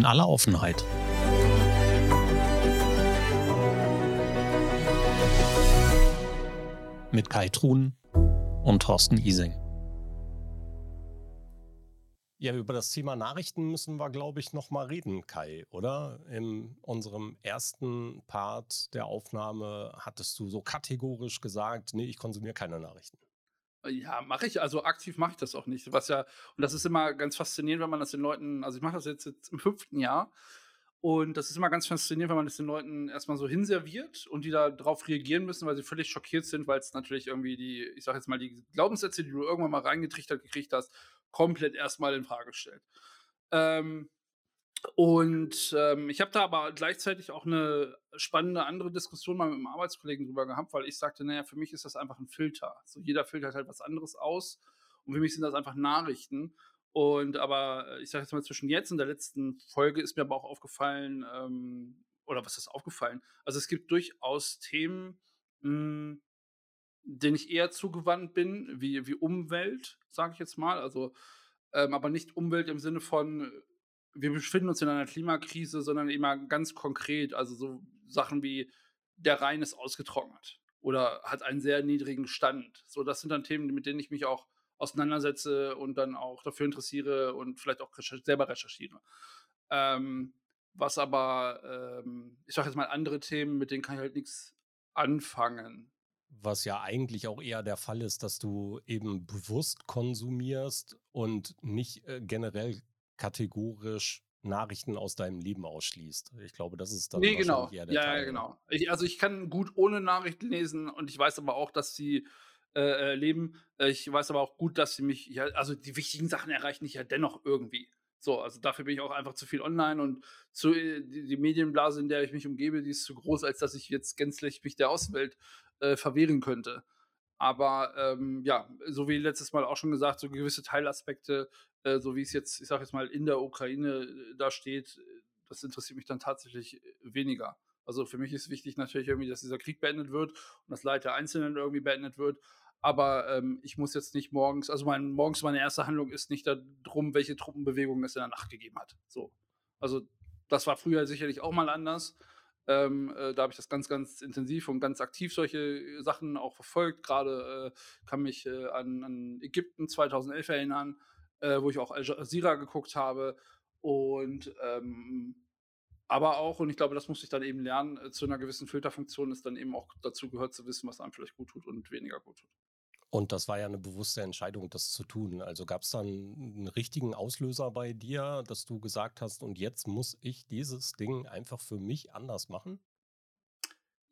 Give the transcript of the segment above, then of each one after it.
in aller Offenheit. Mit Kai Truhn und Thorsten Ising. Ja, über das Thema Nachrichten müssen wir, glaube ich, noch mal reden, Kai, oder? In unserem ersten Part der Aufnahme hattest du so kategorisch gesagt, nee, ich konsumiere keine Nachrichten. Ja, mache ich. Also aktiv mache ich das auch nicht. Was ja, und das ist immer ganz faszinierend, wenn man das den Leuten, also ich mache das jetzt, jetzt im fünften Jahr. Und das ist immer ganz faszinierend, wenn man das den Leuten erstmal so hinserviert und die da drauf reagieren müssen, weil sie völlig schockiert sind, weil es natürlich irgendwie die, ich sag jetzt mal, die Glaubenssätze, die du irgendwann mal reingetrichtert gekriegt hast, komplett erstmal in Frage stellt. Ähm, und ähm, ich habe da aber gleichzeitig auch eine spannende andere Diskussion mal mit einem Arbeitskollegen drüber gehabt, weil ich sagte, naja, für mich ist das einfach ein Filter. So jeder filtert halt was anderes aus und für mich sind das einfach Nachrichten. Und aber äh, ich sage jetzt mal zwischen jetzt und der letzten Folge ist mir aber auch aufgefallen, ähm, oder was ist aufgefallen? Also es gibt durchaus Themen, mh, hm, denen ich eher zugewandt bin, wie, wie Umwelt, sage ich jetzt mal. Also, ähm, aber nicht Umwelt im Sinne von, wir befinden uns in einer Klimakrise, sondern immer ganz konkret. Also so Sachen wie, der Rhein ist ausgetrocknet oder hat einen sehr niedrigen Stand. So, das sind dann Themen, mit denen ich mich auch auseinandersetze und dann auch dafür interessiere und vielleicht auch recher selber recherchiere. Ähm, was aber, ähm, ich sage jetzt mal andere Themen, mit denen kann ich halt nichts anfangen was ja eigentlich auch eher der Fall ist, dass du eben bewusst konsumierst und nicht äh, generell kategorisch Nachrichten aus deinem Leben ausschließt. Ich glaube, das ist dann nee, genau. eher der ja, Teil. Ja, genau. Ich, also ich kann gut ohne Nachrichten lesen und ich weiß aber auch, dass sie äh, äh leben. Ich weiß aber auch gut, dass sie mich, ja, also die wichtigen Sachen erreichen mich ja dennoch irgendwie. So, also dafür bin ich auch einfach zu viel online und zu, äh, die, die, Medienblase, in der ich mich umgebe, die ist zu groß, als dass ich jetzt gänzlich mich der Außenwelt äh, verwehren könnte. Aber ähm, ja, so wie letztes Mal auch schon gesagt, so gewisse Teilaspekte, äh, so wie es jetzt, ich sage jetzt mal, in der Ukraine äh, da steht, das interessiert mich dann tatsächlich äh, weniger. Also für mich ist wichtig natürlich irgendwie, dass dieser Krieg beendet wird und das Leid der Einzelnen irgendwie beendet wird. Aber ähm, ich muss jetzt nicht morgens, also mein, morgens meine erste Handlung ist nicht darum, welche Truppenbewegung es in der Nacht gegeben hat. So. Also das war früher sicherlich auch mal anders. Ähm, äh, da habe ich das ganz, ganz intensiv und ganz aktiv solche Sachen auch verfolgt. Gerade äh, kann mich äh, an, an, Ägypten 2011 erinnern, äh, wo ich auch Al Jazeera geguckt habe. Und ähm, aber auch, und ich glaube, das muss ich dann eben lernen, äh, zu einer gewissen Filterfunktion ist dann eben auch dazu gehört zu wissen, was einem vielleicht gut tut und weniger gut tut. Und das war ja eine bewusste Entscheidung, das zu tun. Also gab es dann einen richtigen Auslöser bei dir, dass du gesagt hast, und jetzt muss ich dieses Ding einfach für mich anders machen?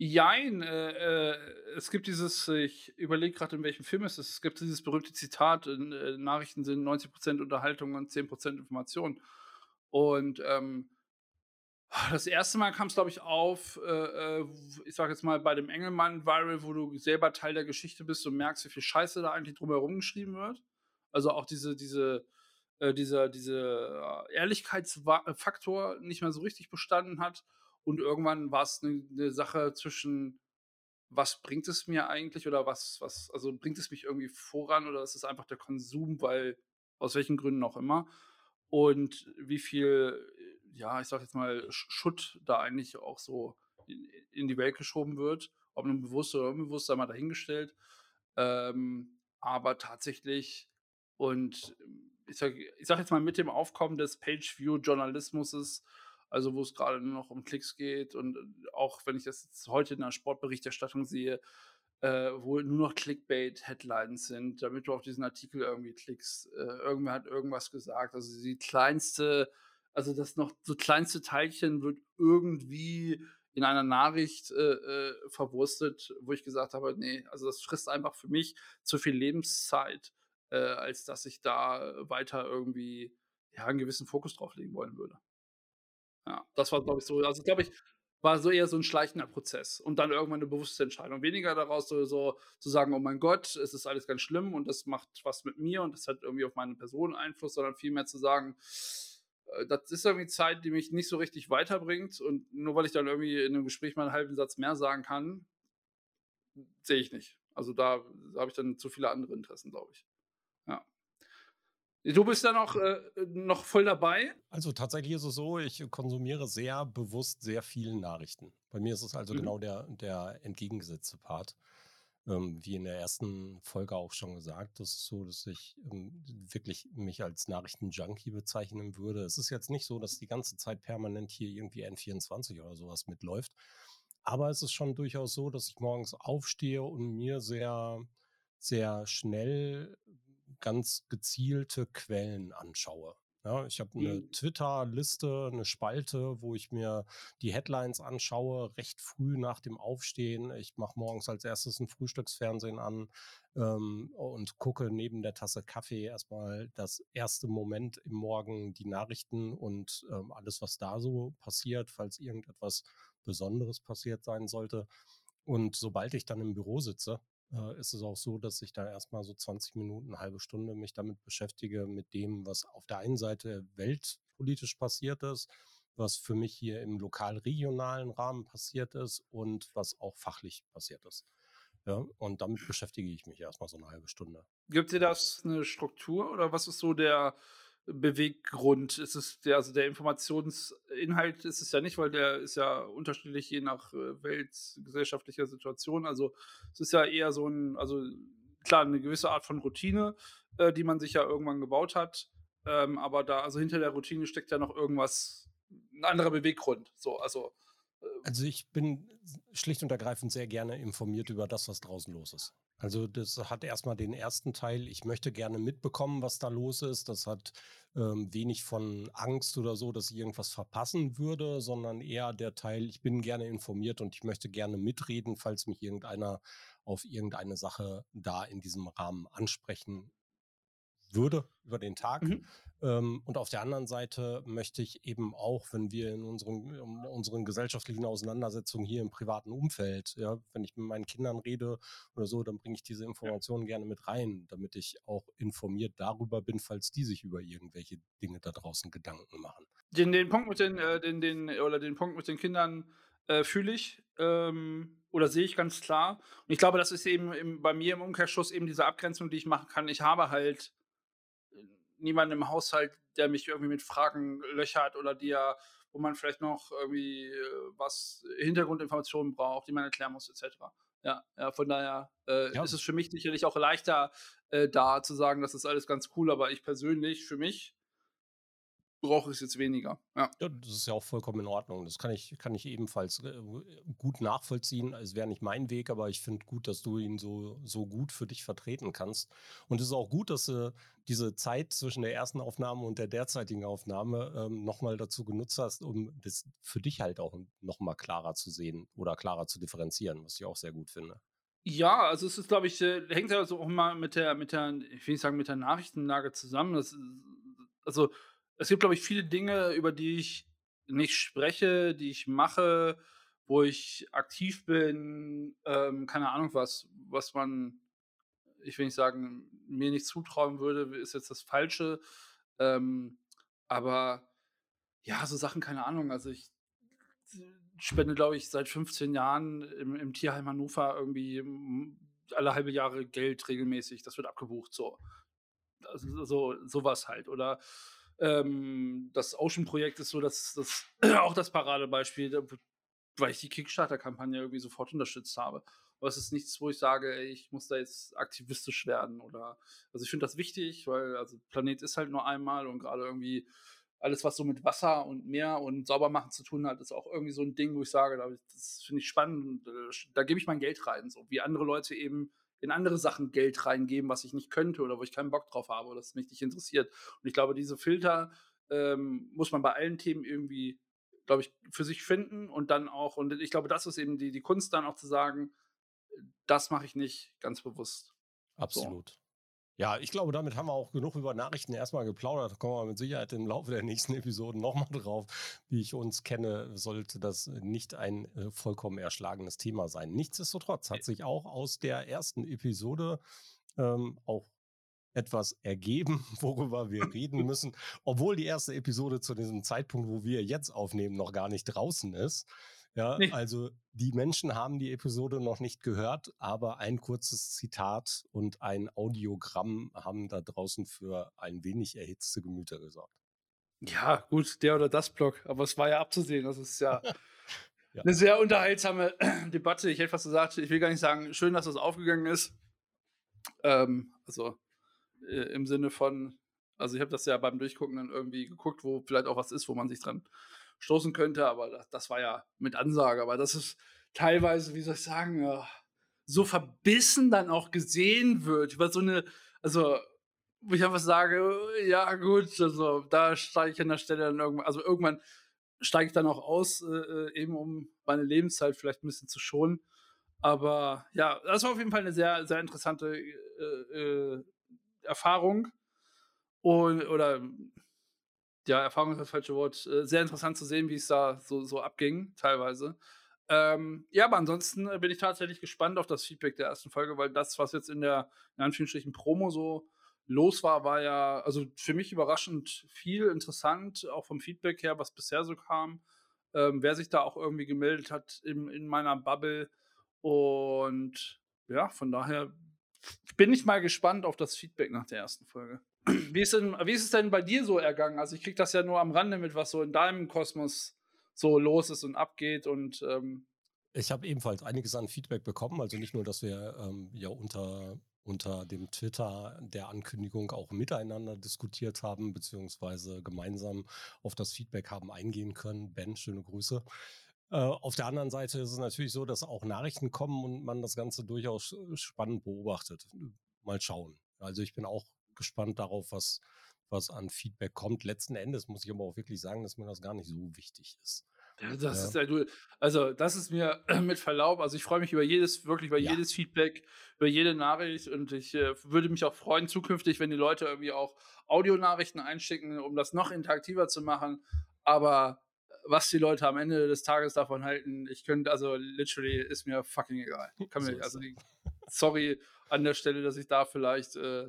Jein, äh, äh, es gibt dieses, ich überlege gerade, in welchem Film es ist, es gibt dieses berühmte Zitat, äh, Nachrichten sind 90% Unterhaltung und 10% Information. Und ähm, das erste Mal kam es, glaube ich, auf, äh, äh ich sage jetzt mal, bei dem Engelmann-Viral, wo du selber Teil der Geschichte bist und merkst, wie viel Scheiße da eigentlich drumherum geschrieben wird. Also auch diese, diese, äh, dieser, dieser Ehrlichkeitsfaktor nicht mehr so richtig bestanden hat. Und irgendwann war es eine ne Sache zwischen, was bringt es mir eigentlich oder was, was, also bringt es mich irgendwie voran oder ist es einfach der Konsum, weil aus welchen Gründen auch immer. Und wie viel ja, ich sag jetzt mal, Schutt da eigentlich auch so in die Welt geschoben wird. Ob nun bewusst oder unbewusst, sei mal dahingestellt. Ähm, aber tatsächlich, und ich sag, ich sag jetzt mal, mit dem Aufkommen des Page-View-Journalismus, also wo es gerade nur noch um Klicks geht und auch wenn ich das jetzt heute in der Sportberichterstattung sehe, äh, wo nur noch Clickbait-Headlines sind, damit du auf diesen Artikel irgendwie klickst. Äh, irgendwer hat irgendwas gesagt. Also die kleinste also das noch so kleinste Teilchen wird irgendwie in einer Nachricht äh, äh, verwurstet, wo ich gesagt habe, nee, also das frisst einfach für mich zu viel Lebenszeit, äh, als dass ich da weiter irgendwie ja, einen gewissen Fokus drauf legen wollen würde. Ja, das war, glaube ich, so, also glaube ich, war so eher so ein schleichender Prozess und dann irgendwann eine bewusste Entscheidung. Weniger daraus so, so zu sagen, oh mein Gott, es ist alles ganz schlimm und das macht was mit mir und das hat irgendwie auf meine Person Einfluss, sondern vielmehr zu sagen, äh, das ist irgendwie Zeit, die mich nicht so richtig weiterbringt. Und nur weil ich dann irgendwie in einem Gespräch mal einen halben Satz mehr sagen kann, sehe ich nicht. Also da, da habe ich dann zu viele andere Interessen, glaube ich. Du bist da noch, äh, noch voll dabei? Also tatsächlich ist es so, ich konsumiere sehr bewusst sehr viele Nachrichten. Bei mir ist es also Mhm. genau der, der entgegengesetzte Part. Ähm, wie in der ersten Folge auch schon gesagt, das ist so, dass ich ähm, wirklich mich als Nachrichtenjunkie bezeichnen würde. Es ist jetzt nicht so, dass die ganze Zeit permanent hier irgendwie N24 oder sowas mitläuft. Aber es ist schon durchaus so, dass ich morgens aufstehe und mir sehr, sehr schnell ganz gezielte Quellen anschaue. Ja, ich habe eine Mhm. Twitter-Liste, eine Spalte, wo ich mir die Headlines anschaue, recht früh nach dem Aufstehen. Ich mache morgens als erstes ein Frühstücksfernsehen an ähm, und gucke neben der Tasse Kaffee erstmal das erste Moment im Morgen die Nachrichten und ähm, alles, was da so passiert, falls irgendetwas Besonderes passiert sein sollte. Und sobald ich dann im Büro sitze, äh, ist es auch so, dass ich da erstmal so 20 Minuten, eine halbe Stunde mich damit beschäftige, mit dem, was auf der einen Seite weltpolitisch passiert ist, was für mich hier im lokal-regionalen Rahmen passiert ist und was auch fachlich passiert ist. Ja, und damit beschäftige ich mich erstmal so eine halbe Stunde. Gibt dir das eine Struktur oder was ist so der Beweggrund? Ist es der, also der Informationsinhalt ist es ja nicht, weil der ist ja unterschiedlich je nach äh, weltgesellschaftlicher Situation. Also es ist ja eher so ein, also klar, eine gewisse Art von Routine, äh, die man sich ja irgendwann gebaut hat. Ähm, aber da, also hinter der Routine steckt ja noch irgendwas, ein anderer Beweggrund. So, also Also ich bin schlicht und ergreifend sehr gerne informiert über das, was draußen los ist. Also das hat erstmal den ersten Teil, ich möchte gerne mitbekommen, was da los ist. Das hat ähm, wenig von Angst oder so, dass ich irgendwas verpassen würde, sondern eher der Teil, ich bin gerne informiert und ich möchte gerne mitreden, falls mich irgendeiner auf irgendeine Sache da in diesem Rahmen ansprechen würde über den Tag. mhm. Ähm, und auf der anderen Seite möchte ich eben auch, wenn wir in unseren, um unseren gesellschaftlichen Auseinandersetzungen hier im privaten Umfeld, ja, wenn ich mit meinen Kindern rede oder so, dann bringe ich diese Informationen gerne mit rein, damit ich auch informiert darüber bin, falls die sich über irgendwelche Dinge da draußen Gedanken machen. Den, den Punkt mit den, äh, den, den, oder den Punkt mit den Kindern äh, fühle ich ähm, oder sehe ich ganz klar. Und ich glaube, das ist eben im, bei mir im Umkehrschluss eben diese Abgrenzung, die ich machen kann. Ich habe halt niemanden im Haushalt, der mich irgendwie mit Fragen löchert oder der, wo man vielleicht noch irgendwie äh, was Hintergrundinformationen braucht, die man erklären muss, etc. Ja, ja von daher äh, Ja. ist es für mich sicherlich auch leichter, äh, da zu sagen, das ist alles ganz cool, aber ich persönlich, für mich, brauche ich es jetzt weniger. Ja. Ja, das ist ja auch vollkommen in Ordnung. Das kann ich, kann ich ebenfalls äh, gut nachvollziehen. Es wäre nicht mein Weg, aber ich finde gut, dass du ihn so, so gut für dich vertreten kannst. Und es ist auch gut, dass du diese Zeit zwischen der ersten Aufnahme und der derzeitigen Aufnahme ähm, nochmal dazu genutzt hast, um das für dich halt auch nochmal klarer zu sehen oder klarer zu differenzieren, was ich auch sehr gut finde. Ja, also es ist, glaube ich, äh, hängt ja so auch mal mit der, mit der, ich will nicht sagen, mit der Nachrichtenlage zusammen. Das, also es gibt, glaube ich, viele Dinge, über die ich nicht spreche, die ich mache, wo ich aktiv bin, ähm, keine Ahnung was, was man, ich will nicht sagen, mir nicht zutrauen würde, ist jetzt das Falsche. Ähm, aber ja, so Sachen, keine Ahnung. Also ich spende, glaube ich, seit 15 Jahren im, im Tierheim Hannover irgendwie alle halbe Jahre Geld regelmäßig. Das wird abgebucht, so. Also, so sowas halt. Oder ähm, das Ocean-Projekt ist so das, das auch das Paradebeispiel, weil ich die Kickstarter-Kampagne irgendwie sofort unterstützt habe. Aber es ist nichts, wo ich sage, ey, ich muss da jetzt aktivistisch werden oder also ich finde das wichtig, weil also Planet ist halt nur einmal und gerade irgendwie alles, was so mit Wasser und Meer und Saubermachen zu tun hat, ist auch irgendwie so ein Ding, wo ich sage, da- das finde ich spannend. äh, Da gebe ich mein Geld rein, so wie andere Leute eben in andere Sachen Geld reingeben, was ich nicht könnte oder wo ich keinen Bock drauf habe oder das mich nicht interessiert. Und ich glaube, diese Filter ähm, muss man bei allen Themen irgendwie, glaube ich, für sich finden und dann auch, und ich glaube, das ist eben die, die Kunst dann auch zu sagen, das mache ich nicht ganz bewusst. Absolut. Ja, ich glaube, damit haben wir auch genug über Nachrichten erstmal geplaudert. Da kommen wir mit Sicherheit im Laufe der nächsten Episoden nochmal drauf. Wie ich uns kenne, sollte das nicht ein äh, vollkommen erschlagenes Thema sein. Nichtsdestotrotz hat sich auch aus der ersten Episode ähm, auch etwas ergeben, worüber wir reden müssen, obwohl die erste Episode zu diesem Zeitpunkt, wo wir jetzt aufnehmen, noch gar nicht draußen ist. Ja, nee. also die Menschen haben die Episode noch nicht gehört, aber ein kurzes Zitat und ein Audiogramm haben da draußen für ein wenig erhitzte Gemüter gesorgt. Ja, gut, der oder das Blog, aber es war ja abzusehen. Das ist ja, ja. eine sehr unterhaltsame Debatte. Ich hätte fast gesagt, ich will gar nicht sagen, schön, dass das aufgegangen ist. Ähm, also äh, im Sinne von, also ich habe das ja beim Durchgucken dann irgendwie geguckt, wo vielleicht auch was ist, wo man sich dran stoßen könnte, aber das, das war ja mit Ansage. Aber das ist teilweise, wie soll ich sagen, so verbissen dann auch gesehen wird. Über so eine, also, wo ich einfach sage, ja, gut, also da steige ich an der Stelle dann irgendwann, also irgendwann steige ich dann auch aus, äh, äh, eben um meine Lebenszeit vielleicht ein bisschen zu schonen. Aber ja, das war auf jeden Fall eine sehr, sehr interessante äh, äh, Erfahrung. Und, oder ja, Erfahrung ist das falsche Wort, äh, sehr interessant zu sehen, wie es da so, so abging, teilweise. Ähm, ja, aber ansonsten äh, bin ich tatsächlich gespannt auf das Feedback der ersten Folge, weil das, was jetzt in der, in Anführungsstrichen, Promo so los war, war ja, also für mich überraschend viel interessant, auch vom Feedback her, was bisher so kam. Ähm, wer sich da auch irgendwie gemeldet hat in, in meiner Bubble. Und ja, von daher bin ich mal gespannt auf das Feedback nach der ersten Folge. Wie ist, denn, wie ist es denn bei dir so ergangen? Also ich kriege das ja nur am Rande mit, was so in deinem Kosmos so los ist und abgeht und ähm ich habe ebenfalls einiges an Feedback bekommen. Also nicht nur, dass wir ähm, ja unter, unter dem Twitter der Ankündigung auch miteinander diskutiert haben, beziehungsweise gemeinsam auf das Feedback haben eingehen können. Ben, schöne Grüße. Äh, auf der anderen Seite ist es natürlich so, dass auch Nachrichten kommen und man das Ganze durchaus spannend beobachtet. Mal schauen. Also ich bin auch gespannt darauf, was, was an Feedback kommt. Letzten Endes muss ich aber auch wirklich sagen, dass mir das gar nicht so wichtig ist. Ja, das ist ja, du, also das ist mir mit Verlaub, also ich freue mich über jedes, wirklich über ja. jedes Feedback, über jede Nachricht und ich äh, würde mich auch freuen zukünftig, wenn die Leute irgendwie auch Audionachrichten einschicken, um das noch interaktiver zu machen. Aber was die Leute am Ende des Tages davon halten, ich könnte, also literally ist mir fucking egal. Kann mir, also sorry an der Stelle, dass ich da vielleicht äh,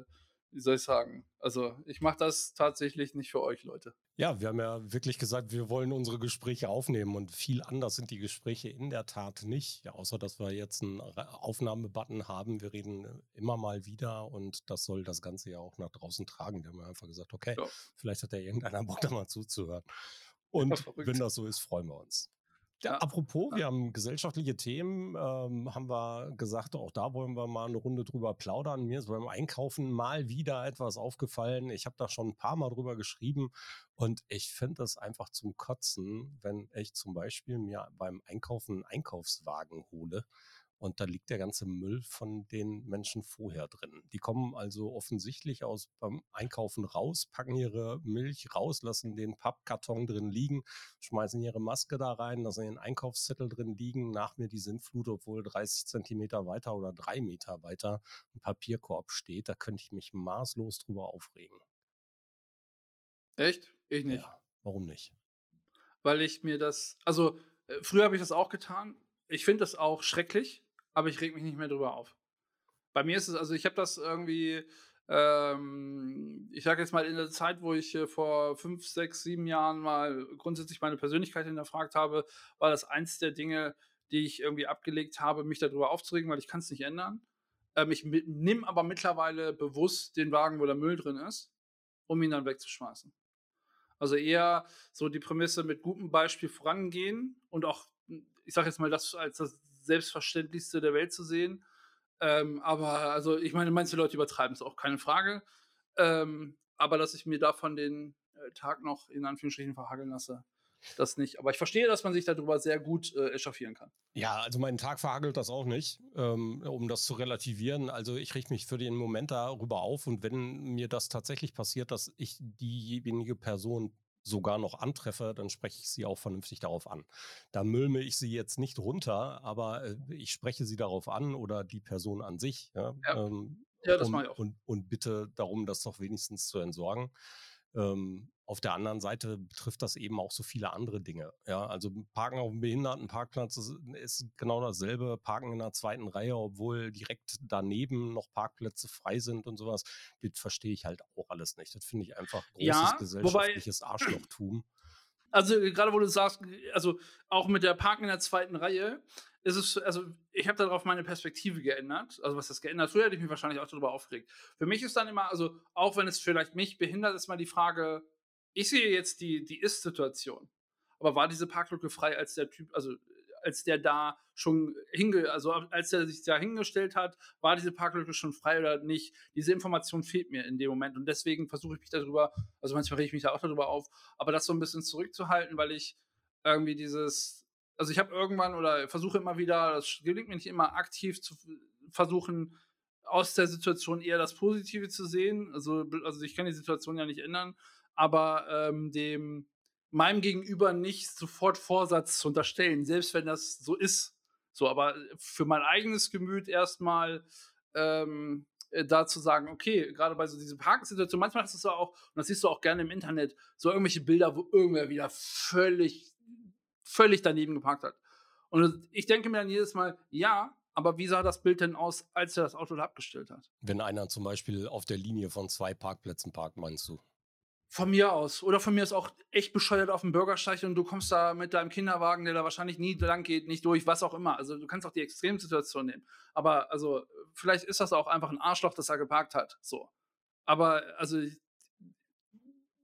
wie soll ich sagen? Also, ich mache das tatsächlich nicht für euch, Leute. Ja, wir haben ja wirklich gesagt, wir wollen unsere Gespräche aufnehmen und viel anders sind die Gespräche in der Tat nicht. Ja, außer dass wir jetzt einen Aufnahmebutton haben. Wir reden immer mal wieder und das soll das Ganze ja auch nach draußen tragen. Wir haben einfach gesagt, okay, ja. vielleicht hat ja irgendeiner Bock da mal zuzuhören. Und ja, wenn das so ist, freuen wir uns. Ja, apropos, wir haben gesellschaftliche Themen, ähm, haben wir gesagt, auch da wollen wir mal eine Runde drüber plaudern. Mir ist beim Einkaufen mal wieder etwas aufgefallen. Ich habe da schon ein paar Mal drüber geschrieben und ich finde das einfach zum Kotzen, wenn ich zum Beispiel mir beim Einkaufen einen Einkaufswagen hole und da liegt der ganze Müll von den Menschen vorher drin. Die kommen also offensichtlich aus beim Einkaufen raus, packen ihre Milch raus, lassen den Pappkarton drin liegen, schmeißen ihre Maske da rein, lassen ihren Einkaufszettel drin liegen, nach mir die Sintflut, obwohl 30 Zentimeter weiter oder drei Meter weiter ein Papierkorb steht. Da könnte ich mich maßlos drüber aufregen. Echt? Ich nicht. Ja, warum nicht? Weil ich mir das, also äh, früher habe ich das auch getan. Ich finde das auch schrecklich aber ich reg mich nicht mehr drüber auf. Bei mir ist es, also ich habe das irgendwie, ähm, ich sage jetzt mal in der Zeit, wo ich äh, vor fünf, sechs, sieben Jahren mal grundsätzlich meine Persönlichkeit hinterfragt habe, war das eins der Dinge, die ich irgendwie abgelegt habe, mich darüber aufzuregen, weil ich kann es nicht ändern. Ähm, ich nehme aber mittlerweile bewusst den Wagen, wo der Müll drin ist, um ihn dann wegzuschmeißen. Also eher so die Prämisse mit gutem Beispiel vorangehen und auch, ich sage jetzt mal, das als das Selbstverständlichste der Welt zu sehen. Ähm, aber also, ich meine, manche Leute übertreiben es auch, keine Frage. Ähm, aber dass ich mir davon den äh, Tag noch in Anführungsstrichen verhageln lasse, das nicht. Aber ich verstehe, dass man sich darüber sehr gut äh, echauffieren kann. Ja, also meinen Tag verhagelt das auch nicht, ähm, um das zu relativieren. Also ich richte mich für den Moment darüber auf und wenn mir das tatsächlich passiert, dass ich diejenige Person sogar noch antreffe, dann spreche ich sie auch vernünftig darauf an. Da mülme ich sie jetzt nicht runter, aber äh, ich spreche sie darauf an oder die Person an sich. Ja, ja. Ähm, ja das und, mache ich auch. Und, und bitte darum, das doch wenigstens zu entsorgen. Ähm, auf der anderen Seite betrifft das eben auch so viele andere Dinge. Ja, also Parken auf dem Behindertenparkplatz ist, ist genau dasselbe. Parken in der zweiten Reihe, obwohl direkt daneben noch Parkplätze frei sind und sowas. Das verstehe ich halt auch alles nicht. Das finde ich einfach großes ja, gesellschaftliches wobei, Arschlochtum. Also gerade wo du sagst, also auch mit der Parken in der zweiten Reihe, ist es, also ich habe darauf meine Perspektive geändert. Also was das geändert? Früher hätte ich mich wahrscheinlich auch darüber aufgeregt. Für mich ist dann immer, also auch wenn es vielleicht mich behindert, ist mal die Frage, ich sehe jetzt die, die Ist-Situation. Aber war diese Parklücke frei, als der Typ, also als der da schon hinge, also als er sich da hingestellt hat, war diese Parklücke schon frei oder nicht? Diese Information fehlt mir in dem Moment und deswegen versuche ich mich darüber, also manchmal rege ich mich da auch darüber auf, aber das so ein bisschen zurückzuhalten, weil ich irgendwie dieses, also ich habe irgendwann oder versuche immer wieder, das gelingt mir nicht immer aktiv zu versuchen, aus der Situation eher das Positive zu sehen. Also, also ich kann die Situation ja nicht ändern, aber ähm, dem meinem Gegenüber nicht sofort Vorsatz zu unterstellen, selbst wenn das so ist. So, aber für mein eigenes Gemüt erstmal ähm, äh, da zu sagen, okay, gerade bei so diesen Parksituationen, manchmal ist es auch, und das siehst du auch gerne im Internet, so irgendwelche Bilder, wo irgendwer wieder völlig, völlig daneben geparkt hat. Und ich denke mir dann jedes Mal, ja, aber wie sah das Bild denn aus, als er das Auto da abgestellt hat? Wenn einer zum Beispiel auf der Linie von zwei Parkplätzen parkt, meinst du? Von mir aus. Oder von mir ist auch echt bescheuert auf dem Bürgersteig und du kommst da mit deinem Kinderwagen, der da wahrscheinlich nie lang geht, nicht durch, was auch immer. Also du kannst auch die Extremsituation nehmen. Aber also, vielleicht ist das auch einfach ein Arschloch, das er geparkt hat. So. Aber also,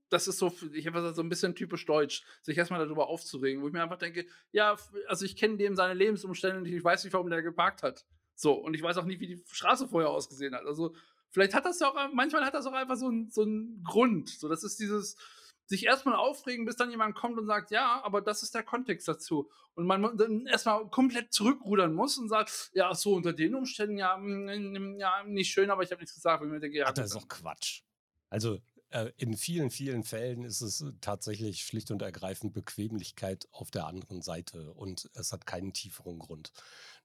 das ist so, ich habe so ein bisschen typisch deutsch, sich erstmal darüber aufzuregen, wo ich mir einfach denke, ja, also ich kenne dem seine Lebensumstände und ich weiß nicht, warum der geparkt hat. So, und ich weiß auch nicht, wie die Straße vorher ausgesehen hat. Also, Vielleicht hat das ja auch, manchmal hat das auch einfach so, ein, so einen Grund. So, das ist dieses, sich erstmal aufregen, bis dann jemand kommt und sagt, ja, aber das ist der Kontext dazu. Und man dann erstmal komplett zurückrudern muss und sagt, ja, so unter den Umständen, ja, mm, ja nicht schön, aber ich habe nichts gesagt. Und ich denke, ja, Ach, das ist doch Quatsch. Also äh, in vielen, vielen Fällen ist es tatsächlich schlicht und ergreifend Bequemlichkeit auf der anderen Seite und es hat keinen tieferen Grund.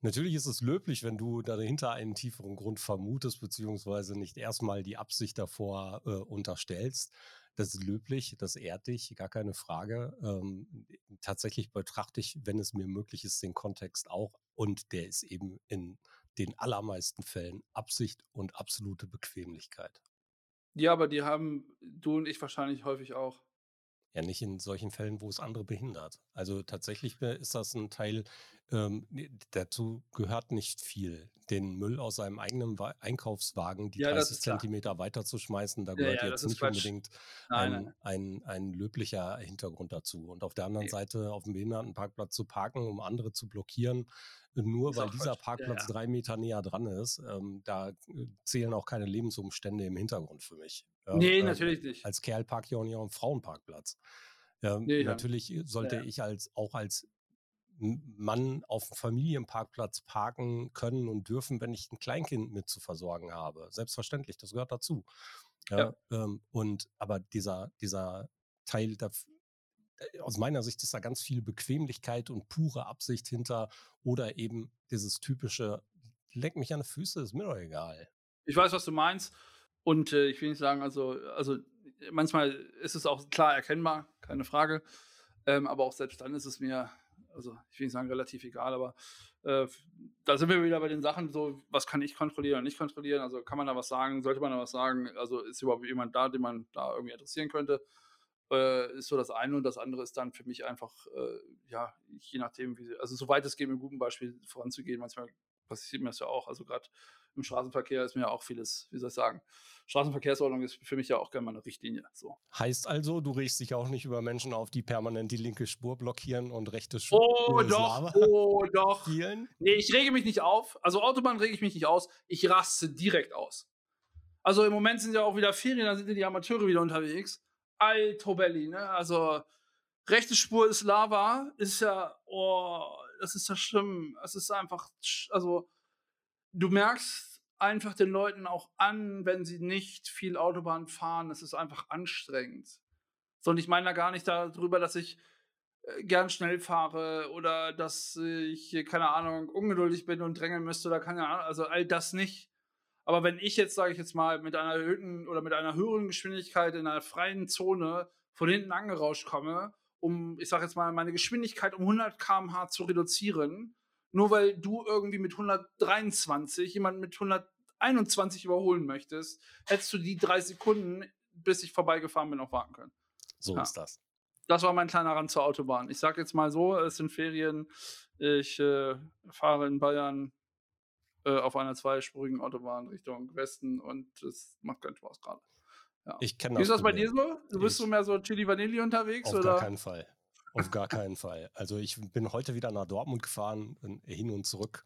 Natürlich ist es löblich, wenn du dahinter einen tieferen Grund vermutest, beziehungsweise nicht erstmal die Absicht davor äh, unterstellst. Das ist löblich, das ehrt dich, gar keine Frage. Ähm, tatsächlich betrachte ich, wenn es mir möglich ist, den Kontext auch und der ist eben in den allermeisten Fällen Absicht und absolute Bequemlichkeit. Ja, aber die haben du und ich wahrscheinlich häufig auch. Ja, nicht in solchen Fällen, wo es andere behindert. Also tatsächlich ist das ein Teil, ähm, dazu gehört nicht viel. Den Müll aus seinem eigenen Wa Einkaufswagen die Ja, 30 Zentimeter weiterzuschmeißen, da Ja, gehört ja, jetzt das ist nicht Quatsch. unbedingt Nein, nein. ein, ein, ein löblicher Hintergrund dazu. Und auf der anderen Ne. Seite auf dem Behindertenparkplatz zu parken, um andere zu blockieren, nur weil dieser Quatsch. Ja, Parkplatz ja. drei Meter näher dran ist, ähm, da äh, zählen auch keine Lebensumstände im Hintergrund für mich. Ja, Ne, ähm, natürlich nicht. als Kerl parke ich auch nicht auf dem Frauenparkplatz. Ähm, Ne, ja. natürlich Ja, sollte ja. ich als auch als Mann auf dem Familienparkplatz parken können und dürfen, wenn ich ein Kleinkind mit zu versorgen habe. Selbstverständlich, das gehört dazu. Ja, Ja. ähm, und aber dieser dieser Teil daf äh, aus meiner Sicht ist da ganz viel Bequemlichkeit und pure Absicht hinter oder eben dieses typische: „Leck mich an die Füße, ist mir doch egal.“ Ich weiß, was du meinst. Und äh, ich will nicht sagen, also, also manchmal ist es auch klar erkennbar, keine Frage. Ähm, aber auch selbst dann ist es mir, also ich will nicht sagen relativ egal, aber äh, da sind wir wieder bei den Sachen, so was kann ich kontrollieren und nicht kontrollieren. Also kann man da was sagen, sollte man da was sagen? Also ist überhaupt jemand da, den man da irgendwie adressieren könnte? Äh, ist so das eine und das andere ist dann für mich einfach, äh, ja, je nachdem, wie, also soweit es geht, mit guten Beispiel voranzugehen. Manchmal passiert mir das ja auch. Also gerade im Straßenverkehr ist mir ja auch vieles, wie soll ich sagen, Straßenverkehrsordnung ist für mich ja auch gerne mal eine Richtlinie. So. Heißt also, du regst dich auch nicht über Menschen auf, die permanent die linke Spur blockieren und rechte Oh Spur doch, oh doch. spielen? Nee, ich rege mich nicht auf. Also Autobahn rege ich mich nicht aus. Ich raste direkt aus. Also im Moment sind ja auch wieder Ferien, da sind ja die Amateure wieder unterwegs. Alto Belli, ne? Also rechte Spur ist Lava, ist ja, oh, das ist ja schlimm. Es ist einfach, also du merkst einfach den Leuten auch an, wenn sie nicht viel Autobahn fahren. Es ist einfach anstrengend. So, und ich meine da gar nicht darüber, dass ich äh, gern schnell fahre oder dass ich, äh, keine Ahnung, ungeduldig bin und drängeln müsste oder keine Ahnung, also all das nicht. Aber wenn ich jetzt, sage ich jetzt mal, mit einer erhöhten oder mit einer höheren Geschwindigkeit in einer freien Zone von hinten angerauscht komme, um, ich sage jetzt mal, meine Geschwindigkeit um 100 km/h zu reduzieren, nur weil du irgendwie mit 123 jemanden mit 121 überholen möchtest, hättest du die drei Sekunden, bis ich vorbeigefahren bin, auch warten können. So Ja. ist das. das war mein kleiner Rand zur Autobahn. Ich sage jetzt mal so, es sind Ferien. Ich äh, fahre in Bayern äh, auf einer zweispurigen Autobahn Richtung Westen und es macht keinen Spaß gerade. Ja. Ich kenne Wie das. ist das bei dir so? Du bist Ich- so mehr so Chili Vanilli unterwegs Auf oder? gar keinen Fall. Auf gar keinen Fall. Also ich bin heute wieder nach Dortmund gefahren, hin und zurück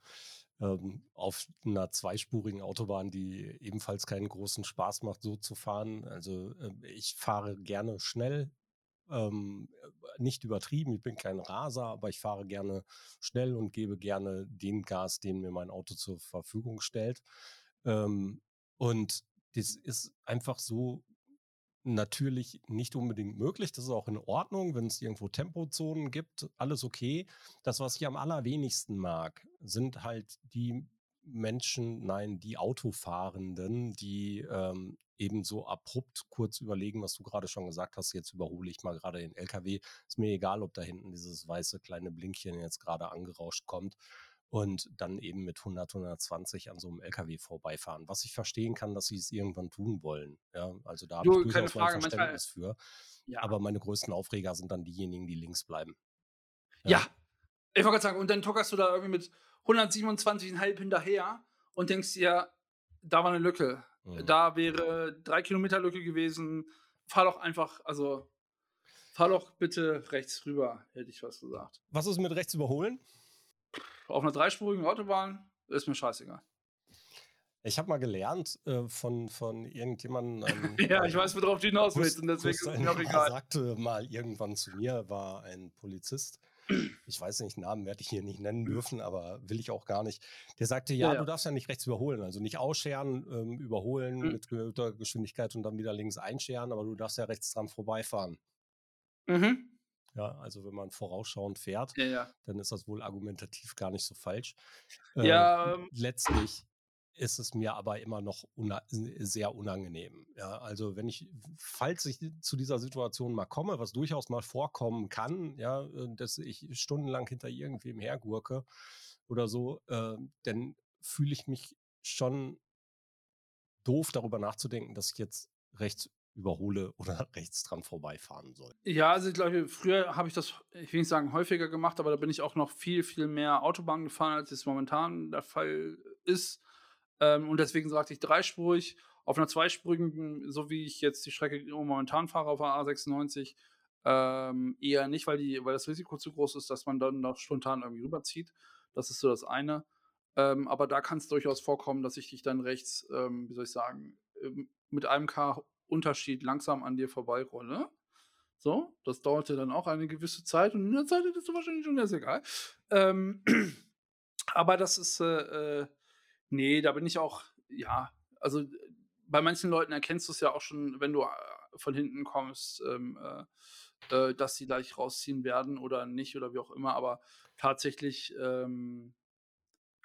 ähm, auf einer zweispurigen Autobahn, die ebenfalls keinen großen Spaß macht, so zu fahren. Also äh, ich fahre gerne schnell, ähm, nicht übertrieben. Ich bin kein Raser, aber ich fahre gerne schnell und gebe gerne den Gas, den mir mein Auto zur Verfügung stellt. Ähm, und das ist einfach so natürlich nicht unbedingt möglich. Das ist auch in Ordnung, wenn es irgendwo Tempozonen gibt, alles okay. Das, was ich am allerwenigsten mag, sind halt die Menschen, nein, die Autofahrenden, die ähm, eben so abrupt kurz überlegen, was du gerade schon gesagt hast, jetzt überhole ich mal gerade den LKW. Ist mir egal, ob da hinten dieses weiße kleine Blinkchen jetzt gerade angerauscht kommt und dann eben mit 100, 120 an so einem LKW vorbeifahren. Was ich verstehen kann, dass sie es irgendwann tun wollen. Ja, also da habe ich durchaus Frage, manchmal- Verständnis für. Ja. Aber meine größten Aufreger sind dann diejenigen, die links bleiben. Ja. Ich wollte gerade sagen, und dann tuckerst du da irgendwie mit 127,5 hinterher und denkst dir, da war eine Lücke. Mhm. Da wäre drei Kilometer Lücke gewesen. Fahr doch einfach, also fahr doch bitte rechts rüber, hätte ich was gesagt. Was ist mit rechts überholen? Auf einer dreispurigen Autobahn ist mir scheißegal. Ich habe mal gelernt äh, von, von irgendjemandem. Ähm, Ja, ich weiß, worauf du hinaus willst und deswegen ist es mir auch egal. sagte mal irgendwann zu mir, war ein Polizist, ich weiß nicht, Namen werde ich hier nicht nennen dürfen, aber will ich auch gar nicht. Der sagte, ja, Ja, ja. du darfst ja nicht rechts überholen, also nicht ausscheren, ähm, überholen Mhm. mit erhöhter Geschwindigkeit und dann wieder links einscheren, aber du darfst ja rechts dran vorbeifahren. Mhm. Ja, also wenn man vorausschauend fährt, Ja, ja. dann ist das wohl argumentativ gar nicht so falsch. Ja, Ähm, ähm, letztlich ist es mir aber immer noch una sehr unangenehm. Ja, also wenn ich, falls ich zu dieser Situation mal komme, was durchaus mal vorkommen kann, ja, äh, dass ich stundenlang hinter irgendwem hergurke oder so, äh, dann fühle ich mich schon doof darüber nachzudenken, dass ich jetzt rechts überhole oder rechts dran vorbeifahren soll. Ja, also ich glaube, früher habe ich das, ich will nicht sagen häufiger gemacht, aber da bin ich auch noch viel, viel mehr Autobahn gefahren, als es momentan der Fall ist. Ähm, und deswegen sagte ich dreispurig. Auf einer zweispurigen, so wie ich jetzt die Strecke momentan fahre auf der A96, ähm, eher nicht, weil, die, weil das Risiko zu groß ist, dass man dann noch spontan irgendwie rüberzieht. Das ist so das eine. Ähm, aber da kann es durchaus vorkommen, dass ich dich dann rechts, ähm, wie soll ich sagen, ähm, mit einem K Unterschied langsam an dir vorbeirolle. So, das dauerte dann auch eine gewisse Zeit und in der Zeit hättest du wahrscheinlich schon, ist egal. Ähm, aber das ist, äh, äh, nee, da bin ich auch, ja, also bei manchen Leuten erkennst du es ja auch schon, wenn du äh, von hinten kommst, ähm, äh, äh, dass sie gleich rausziehen werden oder nicht oder wie auch immer, aber tatsächlich, ähm,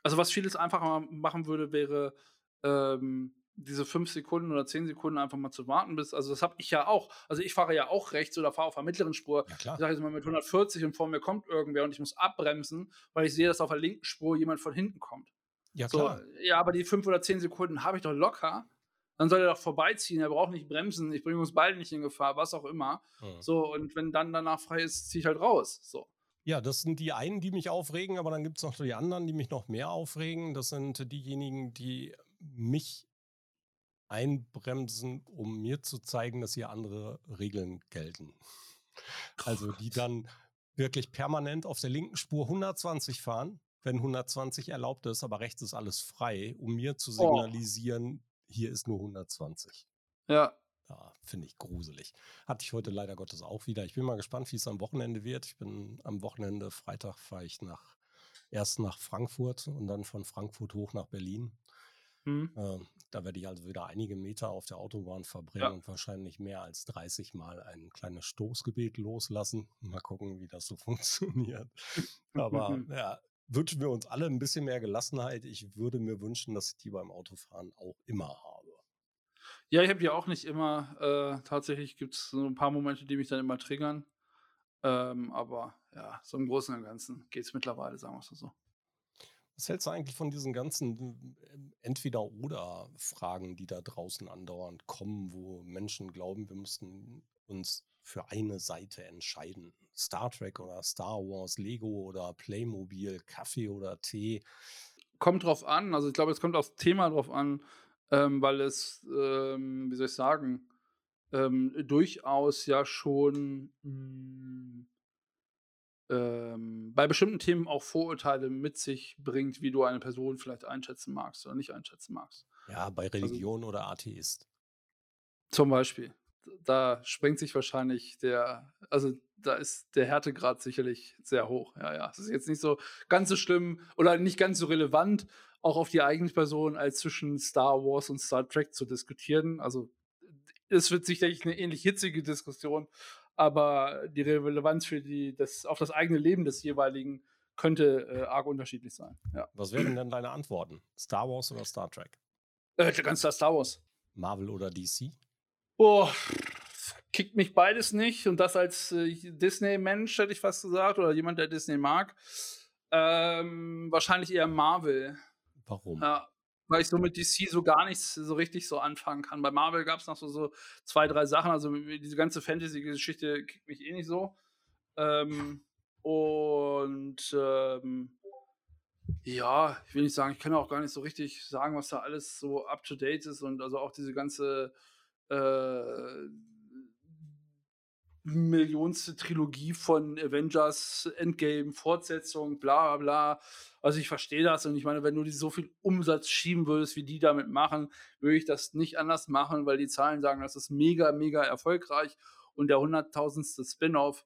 also was vieles einfacher machen würde, wäre, ähm, diese fünf Sekunden oder zehn Sekunden einfach mal zu warten, bis, also das habe ich ja auch. Also ich fahre ja auch rechts oder fahre auf der mittleren Spur. Ja, klar. Ich sage jetzt mal mit 140 und vor mir kommt irgendwer und ich muss abbremsen, weil ich sehe, dass auf der linken Spur jemand von hinten kommt. Ja, So, klar. ja, aber die fünf oder zehn Sekunden habe ich doch locker. Dann soll er doch vorbeiziehen, er braucht nicht bremsen, ich bringe uns beide nicht in Gefahr, was auch immer. Mhm. So, und wenn dann danach frei ist, ziehe ich halt raus. So. Ja, das sind die einen, die mich aufregen, aber dann gibt es noch die anderen, die mich noch mehr aufregen. Das sind diejenigen, die mich einbremsen, um mir zu zeigen, dass hier andere Regeln gelten. Also die dann wirklich permanent auf der linken Spur 120 fahren, wenn 120 erlaubt ist, aber rechts ist alles frei, um mir zu Oh. signalisieren, hier ist nur 120. Ja. Ja, finde ich gruselig. Hatte ich heute leider Gottes auch wieder. Ich bin mal gespannt, wie es am Wochenende wird. Ich bin am Wochenende, Freitag fahre ich nach, erst nach Frankfurt und dann von Frankfurt hoch nach Berlin. Hm. Ähm, da werde ich also wieder einige Meter auf der Autobahn verbringen Ja. und wahrscheinlich mehr als 30 Mal ein kleines Stoßgebet loslassen. Mal gucken, wie das so funktioniert. Aber ja, wünschen wir uns alle ein bisschen mehr Gelassenheit. Ich würde mir wünschen, dass ich die beim Autofahren auch immer habe. Ja, ich habe die auch nicht immer. Äh, tatsächlich gibt es so ein paar Momente, die mich dann immer triggern. Ähm, aber ja, so im Großen und Ganzen geht es mittlerweile, sagen wir es so. Was hältst du eigentlich von diesen ganzen ähm, Entweder-Oder-Fragen, die da draußen andauernd kommen, wo Menschen glauben, wir müssten uns für eine Seite entscheiden? Star Trek oder Star Wars, Lego oder Playmobil, Kaffee oder Tee? Kommt drauf an. Also ich glaube, es kommt aufs Thema drauf an, ähm, weil es, ähm, wie soll ich sagen, ähm, durchaus ja schon mh, hm, ähm, bei bestimmten Themen auch Vorurteile mit sich bringt, wie du eine Person vielleicht einschätzen magst oder nicht einschätzen magst. Ja, bei also Religion also, oder Atheist. Zum Beispiel. Da sprengt sich wahrscheinlich der, also da ist der Härtegrad sicherlich sehr hoch. Ja, ja. Es ist jetzt nicht so ganz so schlimm oder nicht ganz so relevant, auch auf die eigene Person, als zwischen Star Wars und Star Trek zu diskutieren. Also es wird sicherlich eine ähnlich hitzige Diskussion, aber die Relevanz für die, das, auf das eigene Leben des jeweiligen könnte äh, arg unterschiedlich sein. Ja. Was wären denn deine Antworten? Star Wars oder Star Trek? Äh, ganz klar Star Wars. Marvel oder DC? Oh, kickt mich beides nicht. Und das als äh, Disney-Mensch, hätte ich fast gesagt, oder jemand, der Disney mag. Ähm, wahrscheinlich eher Marvel. Warum? Ja, weil ich so mit DC so gar nichts so richtig so anfangen kann. Bei Marvel gab es noch so, so zwei, drei Sachen. Also diese ganze Fantasy-Geschichte kickt mich eh nicht so. Ähm, und ähm, ja, ich will nicht sagen, ich kann auch gar nicht so richtig sagen, was da alles so up to date ist und also auch diese ganze äh, millionste Trilogie von Avengers, Endgame, Fortsetzung, bla bla bla. Also ich verstehe das und ich meine, wenn du die so viel Umsatz schieben würdest, wie die damit machen, würde ich das nicht anders machen, weil die Zahlen sagen, das ist mega, mega erfolgreich und der hunderttausendste Spin-off.